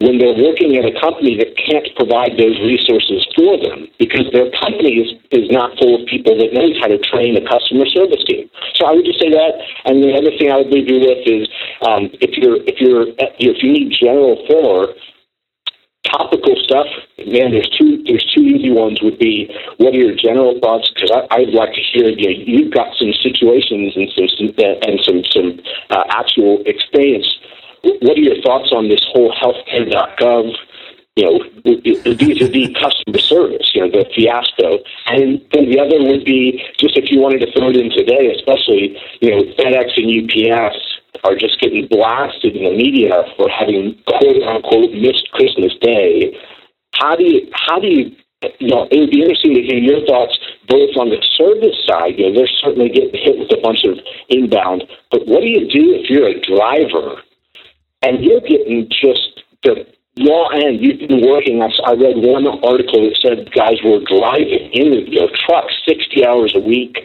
when they're working at a company that can't provide those resources for them because their company is, is not full of people that knows how to train a customer service team. So I would just say that. And the other thing I would leave you with is um, if you're if you're if you need general filler, topical stuff, man, there's two there's two easy ones. Would be what are your general thoughts? Because I'd like to hear you. Know, you've got some situations and some and some some uh, actual experience what are your thoughts on this whole healthcare.gov, you know, vis-a-vis customer service, you know, the fiasco? And then the other would be just if you wanted to throw it in today, especially, you know, FedEx and UPS are just getting blasted in the media for having quote unquote missed Christmas Day. How do you how do you you know, it would be interesting to hear your thoughts both on the service side. You know, they're certainly getting hit with a bunch of inbound, but what do you do if you're a driver and you're getting just the raw end. You've been working. I, I read one article that said guys were driving in know, trucks sixty hours a week,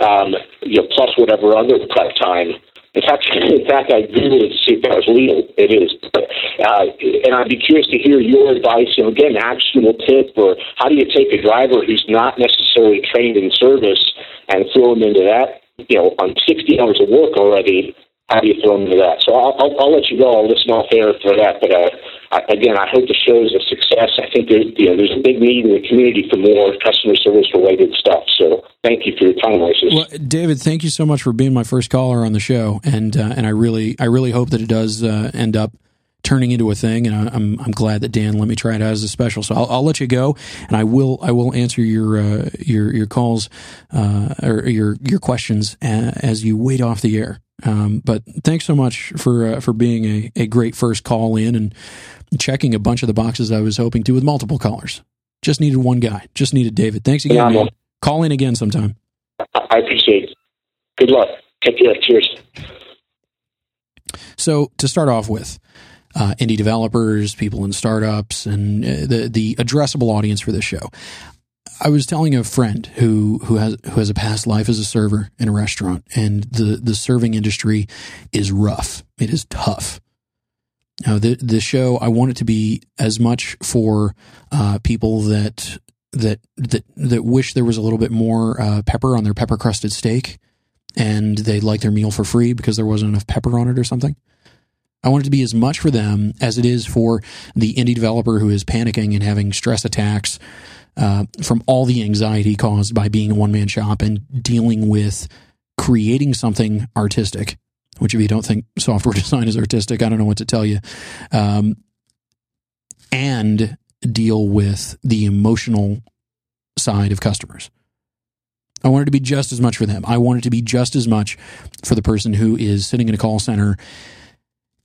um, you know, plus whatever other prep time. In fact, in fact, I googled it to see if that was legal. It is, but, uh, and I'd be curious to hear your advice. You know, again, actionable tip, or how do you take a driver who's not necessarily trained in service and throw him into that? You know, on 60 hours of work already, how do you throw into that? So I'll, I'll, I'll, let you go. I'll listen off air for that. But uh, I, again, I hope the show is a success. I think there, you know, there's a big need in the community for more customer service related stuff. So thank you for your time, Isis. Well, David, thank you so much for being my first caller on the show, and uh, and I really I really hope that it does uh, end up turning into a thing, and I'm I'm glad that Dan let me try it out as a special. So I'll, I'll let you go, and I will I will answer your uh, your your calls uh, or your your questions uh, as you wait off the air. Um, but thanks so much for uh, for being a, a great first call in and checking a bunch of the boxes I was hoping to with multiple callers. Just needed one guy. Just needed David. Thanks again. Yeah, Call in again sometime. I appreciate it. Good luck. Take care. Cheers. So to start off with, uh, indie developers, people in startups, and uh, the the addressable audience for this show. I was telling a friend who who has who has a past life as a server in a restaurant, and the the serving industry is rough. It is tough. Now, the the show I want it to be as much for uh, people that that that that wish there was a little bit more uh, pepper on their pepper crusted steak, and they'd like their meal for free because there wasn't enough pepper on it or something. I want it to be as much for them as it is for the indie developer who is panicking and having stress attacks uh, from all the anxiety caused by being a one man shop and dealing with creating something artistic, which if you don't think software design is artistic, I don't know what to tell you, um, and deal with the emotional side of customers. I want it to be just as much for them. I want it to be just as much for the person who is sitting in a call center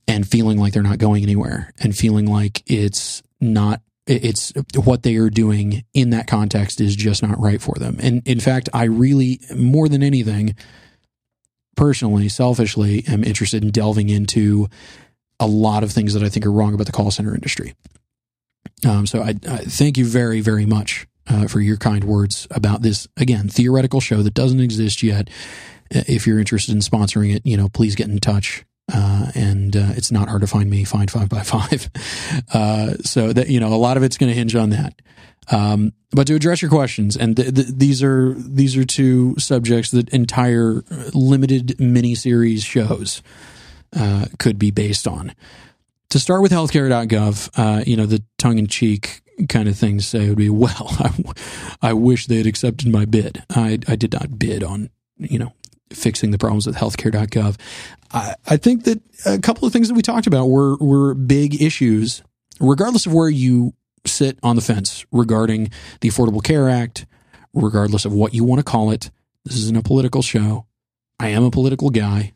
and feeling like they're not going anywhere and feeling like it's not it's what they are doing in that context is just not right for them. And in fact, I really, more than anything, personally, selfishly, am interested in delving into a lot of things that I think are wrong about the call center industry. Um, so I, I, thank you very, very much uh, for your kind words about this, again, theoretical show that doesn't exist yet. If you're interested in sponsoring it, you know, please get in touch. Uh, and uh, it's not hard to find me. Find five by five. Uh, so that you know, a lot of it's going to hinge on that. Um, but to address your questions, and th- th- these are these are two subjects that entire limited mini series shows uh, could be based on. To start with healthcare.gov, uh, you know, the tongue in cheek kind of thing to say would be, well, I, I wish they had accepted my bid. I, I did not bid on, you know, fixing the problems with healthcare.gov. I, I think that a couple of things that we talked about were, were big issues, regardless of where you sit on the fence regarding the Affordable Care Act, regardless of what you want to call it. This isn't a political show. I am a political guy.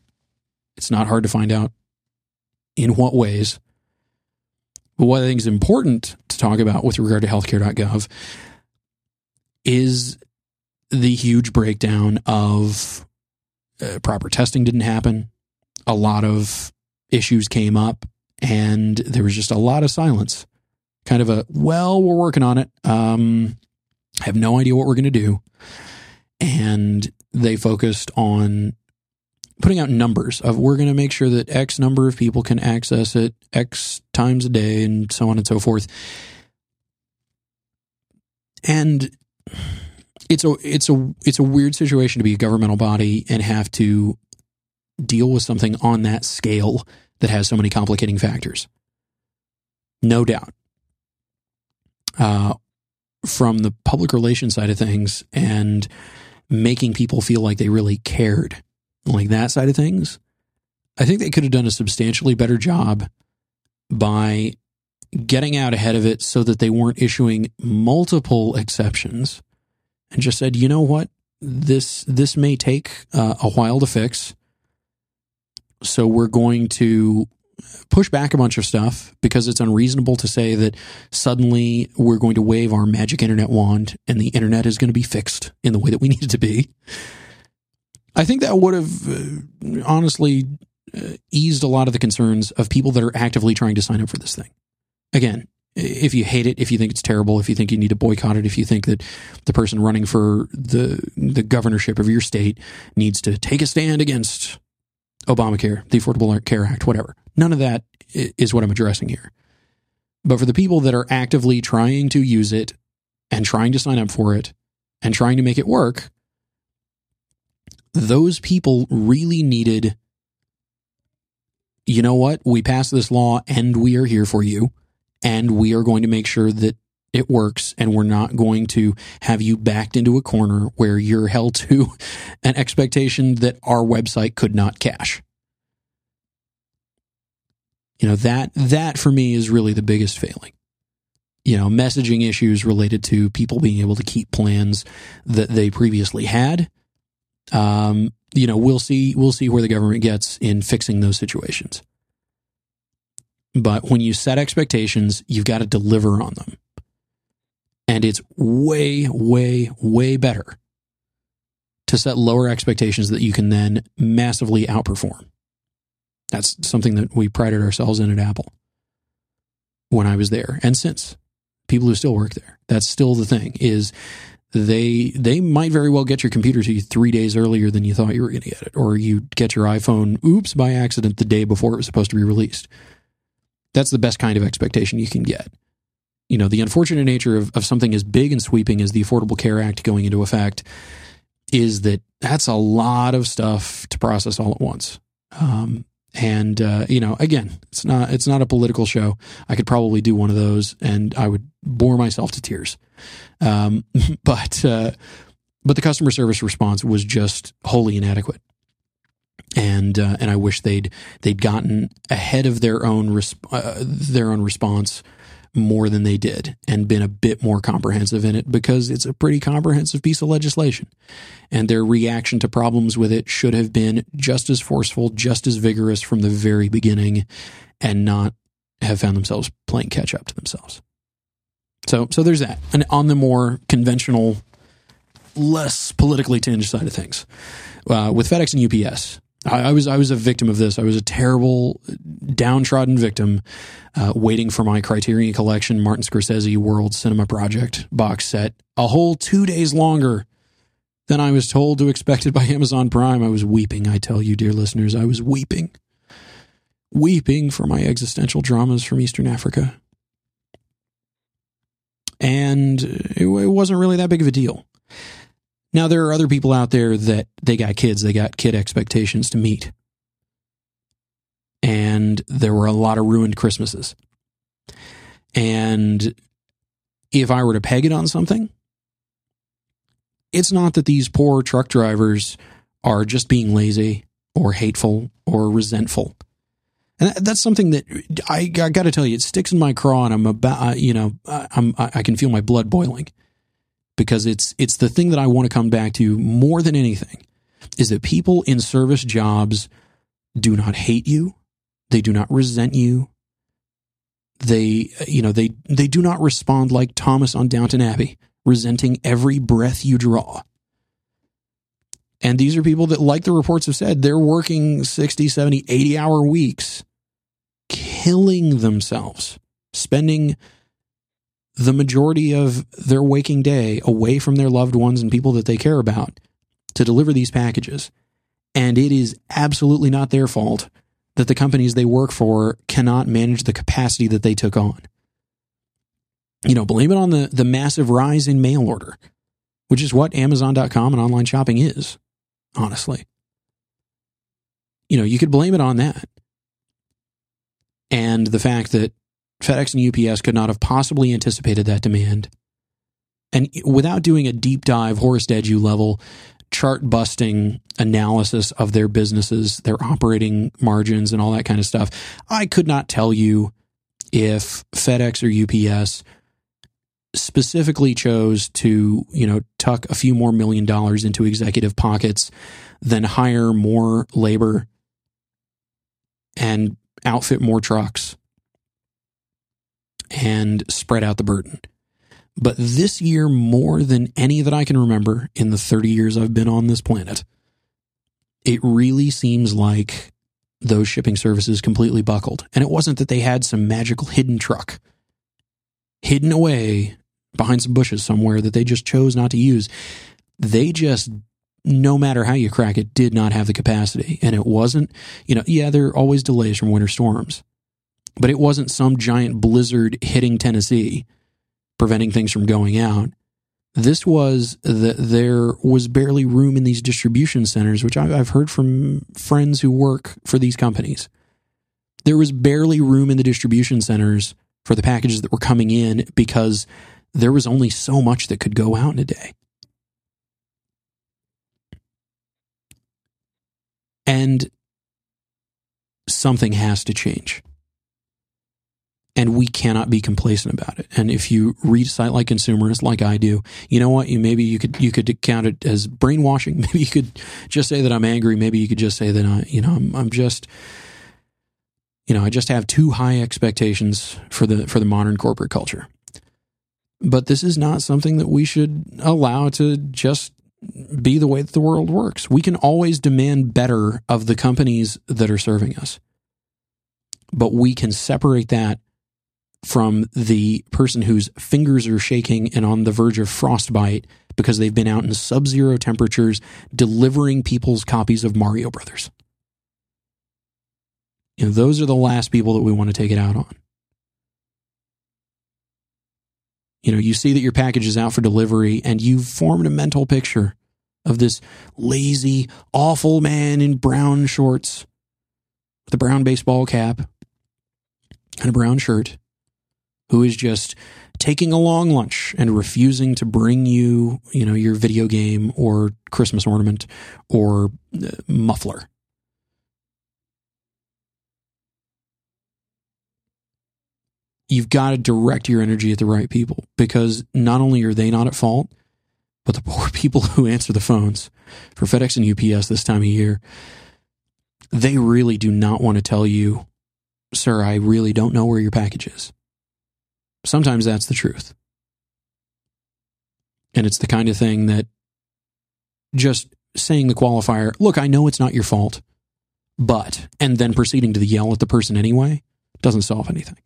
It's not hard to find out in what ways. But what I think is important to talk about with regard to healthcare.gov is the huge breakdown of uh, proper testing didn't happen. A lot of issues came up, and there was just a lot of silence. Kind of a, well, we're working on it. Um, I have no idea what we're going to do. And they focused on putting out numbers of we're going to make sure that X number of people can access it X times a day and so on and so forth. And it's a it's a it's a weird situation to be a governmental body and have to deal with something on that scale that has so many complicating factors. No doubt. Uh, from the public relations side of things and making people feel like they really cared, like that side of things, I think they could have done a substantially better job by getting out ahead of it so that they weren't issuing multiple exceptions and just said, you know what, this this may take uh, a while to fix. So we're going to push back a bunch of stuff because it's unreasonable to say that suddenly we're going to wave our magic internet wand and the internet is going to be fixed in the way that we need it to be. I think that would have uh, honestly uh, eased a lot of the concerns of people that are actively trying to sign up for this thing. Again, if you hate it, if you think it's terrible, if you think you need to boycott it, if you think that the person running for the the governorship of your state needs to take a stand against Obamacare, the Affordable Care Act, whatever. None of that is what I'm addressing here. But for the people that are actively trying to use it and trying to sign up for it and trying to make it work, those people really needed you know what? We passed this law and we are here for you and we are going to make sure that it works and we're not going to have you backed into a corner where you're held to an expectation that our website could not cash. You know, that that for me is really the biggest failing. You know, messaging issues related to people being able to keep plans that they previously had. Um, you know, we'll see we'll see where the government gets in fixing those situations. But when you set expectations, you've got to deliver on them. And it's way, way, way better to set lower expectations that you can then massively outperform. That's something that we prided ourselves in at Apple when I was there and since people who still work there. That's still the thing is they they might very well get your computer to you 3 days earlier than you thought you were going to get it or you get your iPhone oops by accident the day before it was supposed to be released. That's the best kind of expectation you can get. You know, the unfortunate nature of, of something as big and sweeping as the Affordable Care Act going into effect is that that's a lot of stuff to process all at once. Um, and uh, you know, again, it's not it's not a political show. I could probably do one of those, and I would bore myself to tears. Um, but uh, but the customer service response was just wholly inadequate and uh, and I wish they'd they'd gotten ahead of their own resp- uh, their own response more than they did and been a bit more comprehensive in it because it's a pretty comprehensive piece of legislation. And their reaction to problems with it should have been just as forceful just as vigorous from the very beginning and not have found themselves playing catch up to themselves. So so there's that. And on the more conventional less politically tinged side of things uh, with FedEx and UPS I, I, was I was a victim of this. I was a terrible, downtrodden victim, uh, waiting for my Criterion Collection Martin Scorsese World Cinema Project box set a whole two days longer than I was told to expect it by Amazon Prime. I was weeping. I tell you, dear listeners, I was weeping, weeping for my existential dramas from Eastern Africa. And it, it wasn't really that big of a deal. Now, there are other people out there that they got kids, they got kid expectations to meet. And there were a lot of ruined Christmases. And if I were to peg it on something, it's not that these poor truck drivers are just being lazy or hateful or resentful. And that's something that I, I got to tell you, it sticks in my craw, and I'm about, you know, I'm, I can feel my blood boiling because it's it's the thing that I want to come back to more than anything is that people in service jobs do not hate you, they do not resent you. They you know they they do not respond like Thomas on Downton Abbey, resenting every breath you draw. And these are people that like the reports have said they're working 60, 70, 80 hour weeks killing themselves, spending the majority of their waking day away from their loved ones and people that they care about to deliver these packages. And it is absolutely not their fault that the companies they work for cannot manage the capacity that they took on. You know, blame it on the, the massive rise in mail order, which is what Amazon.com and online shopping is, honestly. You know, you could blame it on that. And the fact that FedEx and UPS could not have possibly anticipated that demand. And without doing a deep dive, Horace Dediu level chart busting analysis of their businesses, their operating margins, and all that kind of stuff, I could not tell you if FedEx or UPS specifically chose to, you know, tuck a few more million dollars into executive pockets than hire more labor and outfit more trucks and spread out the burden. But this year, more than any that I can remember in the 30 years I've been on this planet, it really seems like those shipping services completely buckled. And it wasn't that they had some magical hidden truck hidden away behind some bushes somewhere that they just chose not to use. They just, no matter how you crack it, did not have the capacity. And it wasn't, you know, yeah, there are always delays from winter storms, but it wasn't some giant blizzard hitting Tennessee, preventing things from going out. This was that there was barely room in these distribution centers, which I've heard from friends who work for these companies. There was barely room in the distribution centers for the packages that were coming in because there was only so much that could go out in a day. And something has to change. And we cannot be complacent about it. And if you read a site like Consumerist, like I do, you know what? You maybe you could you could count it as brainwashing. Maybe you could just say that I'm angry. Maybe you could just say that I, you know, I'm, I'm just, you know, I just have too high expectations for the for the modern corporate culture. But this is not something that we should allow to just be the way that the world works. We can always demand better of the companies that are serving us. But we can separate that from the person whose fingers are shaking and on the verge of frostbite because they've been out in sub zero temperatures delivering people's copies of Mario Brothers. You know, those are the last people that we want to take it out on. You know, you see that your package is out for delivery and you've formed a mental picture of this lazy, awful man in brown shorts with a brown baseball cap and a brown shirt who is just taking a long lunch and refusing to bring you, you know, your video game or Christmas ornament or uh, muffler. you've got to direct your energy at the right people because not only are they not at fault, but the poor people who answer the phones for FedEx and UPS this time of year, they really do not want to tell you, sir, I really don't know where your package is. Sometimes that's the truth. And it's the kind of thing that just saying the qualifier, look, I know it's not your fault, but, and then proceeding to yell at the person anyway, doesn't solve anything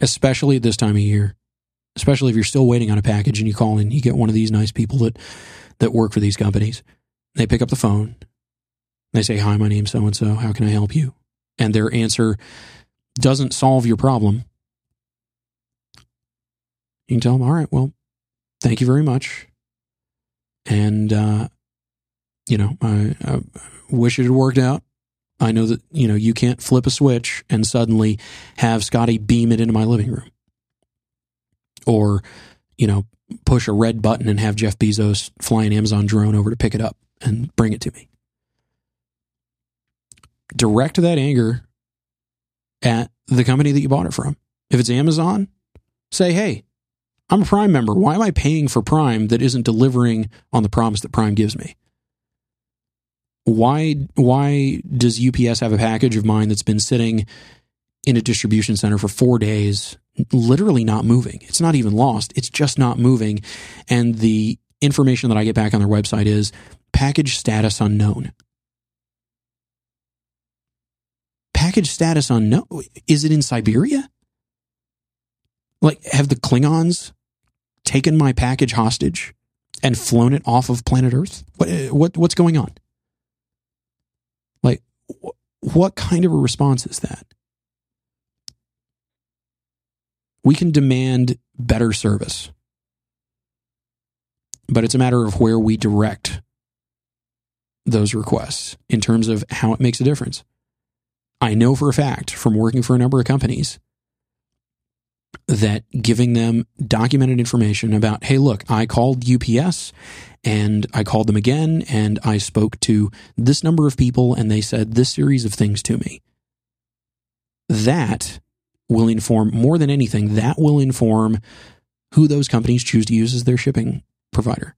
especially at this time of year. Especially if you're still waiting on a package and you call in, you get one of these nice people that that work for these companies. They pick up the phone. They say, "Hi, my name's so and so. How can I help you?" And their answer doesn't solve your problem. You can tell them, "All right, well, thank you very much," and uh, you know, I, I wish it had worked out. I know that, you know, you can't flip a switch and suddenly have Scotty beam it into my living room. Or, you know, push a red button and have Jeff Bezos fly an Amazon drone over to pick it up and bring it to me. Direct that anger at the company that you bought it from. If it's Amazon, say, hey, I'm a Prime member. Why am I paying for Prime that isn't delivering on the promise that Prime gives me? why why does UPS have a package of mine that's been sitting in a distribution center for 4 days literally not moving it's not even lost it's just not moving and the information that I get back on their website is package status unknown package status unknown is it in Siberia like have the Klingons taken my package hostage and flown it off of planet Earth? What, eh, what what's going on? Like, wh- what kind of a response is that? We can demand better service, but it's a matter of where we direct those requests in terms of how it makes a difference. I know for a fact from working for a number of companies that giving them documented information about, hey, look, I called UPS and I called them again and I spoke to this number of people and they said this series of things to me. That will inform more than anything, that will inform who those companies choose to use as their shipping provider.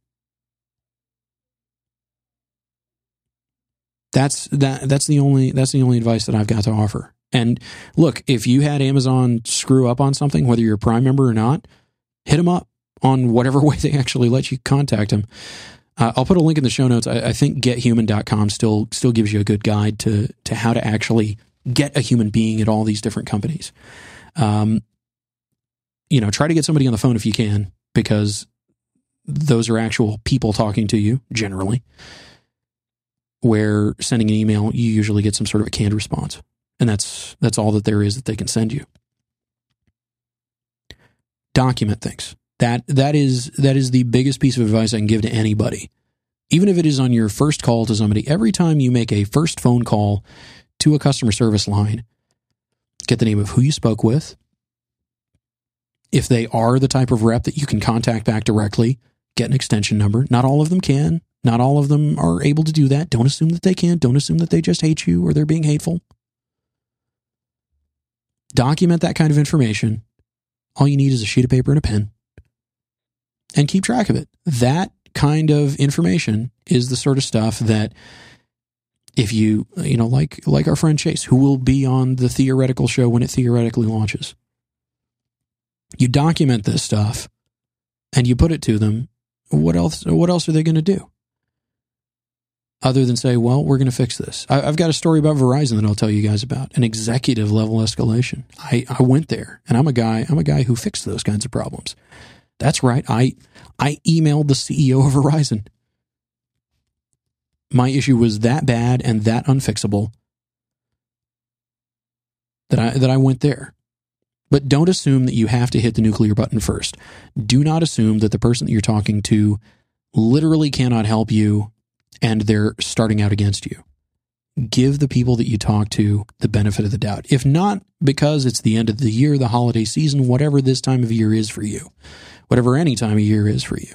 That's that that's the only that's the only advice that I've got to offer. And look, if you had Amazon screw up on something, whether you're a Prime member or not, hit them up on whatever way they actually let you contact them. Uh, I'll put a link in the show notes. I, I think gethuman.com still still gives you a good guide to to how to actually get a human being at all these different companies. Um, you know, try to get somebody on the phone if you can, because those are actual people talking to you generally. Where sending an email, you usually get some sort of a canned response. And that's that's all that there is that they can send you. Document things. That that is that is the biggest piece of advice i can give to anybody. Even if it is on your first call to somebody every time you make a first phone call to a customer service line get the name of who you spoke with. If they are the type of rep that you can contact back directly get an extension number. Not all of them can not all of them are able to do that don't assume that they can't. don't assume that they just hate you or they're being hateful document that kind of information. All you need is a sheet of paper and a pen and keep track of it. That kind of information is the sort of stuff that if you, you know, like, like our friend Chase, who will be on the theoretical show when it theoretically launches, you document this stuff and you put it to them. What else, what else are they going to do? Other than say, well, we're going to fix this. I, have got a story about Verizon that I'll tell you guys about an executive level escalation. I, I went there and I'm a guy, I'm a guy who fixed those kinds of problems. That's right. I, I emailed the CEO of Verizon. My issue was that bad and that unfixable that I, that I went there. But don't assume that you have to hit the nuclear button first. Do not assume that the person that you're talking to literally cannot help you and they're starting out against you. Give the people that you talk to the benefit of the doubt. If not because it's the end of the year, the holiday season, whatever this time of year is for you, whatever any time of year is for you,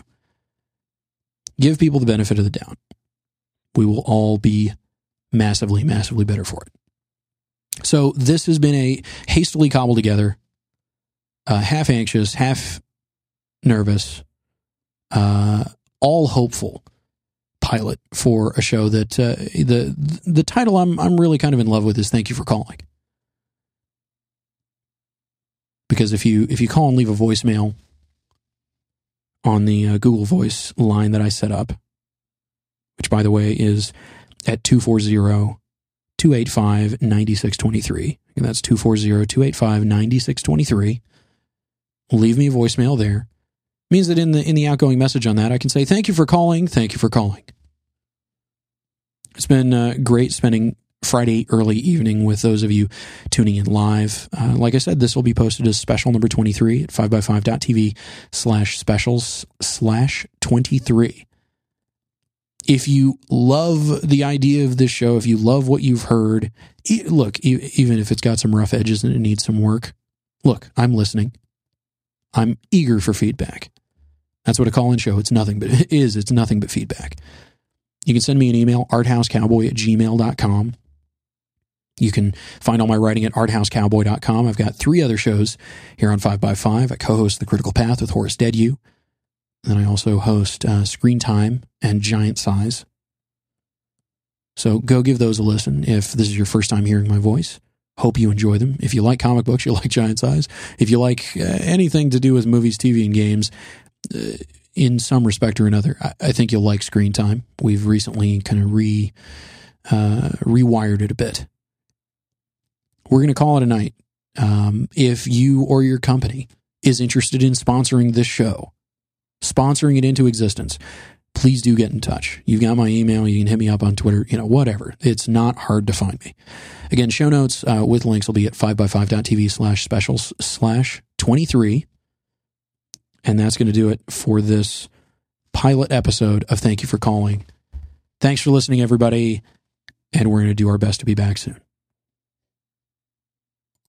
give people the benefit of the doubt. We will all be massively, massively better for it. So this has been a hastily cobbled together, uh, half anxious, half nervous, uh, all hopeful pilot for a show that uh, the the title I'm I'm really kind of in love with is "Thank You for Calling." Because if you if you call and leave a voicemail on the uh, Google Voice line that I set up, which by the way is at 240 285 9623. And that's 240 285 9623. Leave me a voicemail there. Means that in the in the outgoing message on that, I can say, Thank you for calling. Thank you for calling. It's been uh, great spending Friday early evening with those of you tuning in live. Uh, like I said, this will be posted as special number 23 at 5by5.tv slash specials slash 23. If you love the idea of this show, if you love what you've heard, look, even if it's got some rough edges and it needs some work, look, I'm listening. I'm eager for feedback. That's what a call in show. It's nothing but it is. It's nothing but feedback. You can send me an email, arthousecowboy at gmail.com. You can find all my writing at arthousecowboy.com. I've got three other shows here on 5by5. I co host The Critical Path with Horace Dediu. And then I also host uh, Screen Time and Giant Size. So go give those a listen if this is your first time hearing my voice. Hope you enjoy them. If you like comic books, you like Giant Size. If you like uh, anything to do with movies, TV, and games, uh, in some respect or another. I, I think you'll like Screen Time. We've recently kind of re uh, rewired it a bit. We're going to call it a night. Um, if you or your company is interested in sponsoring this show, sponsoring it into existence, please do get in touch. You've got my email. You can hit me up on Twitter, you know, whatever. It's not hard to find me. Again, show notes uh, with links will be at 5by5.tv slash specials slash 23. And that's going to do it for this pilot episode of Thank You for Calling. Thanks for listening, everybody. And we're going to do our best to be back soon.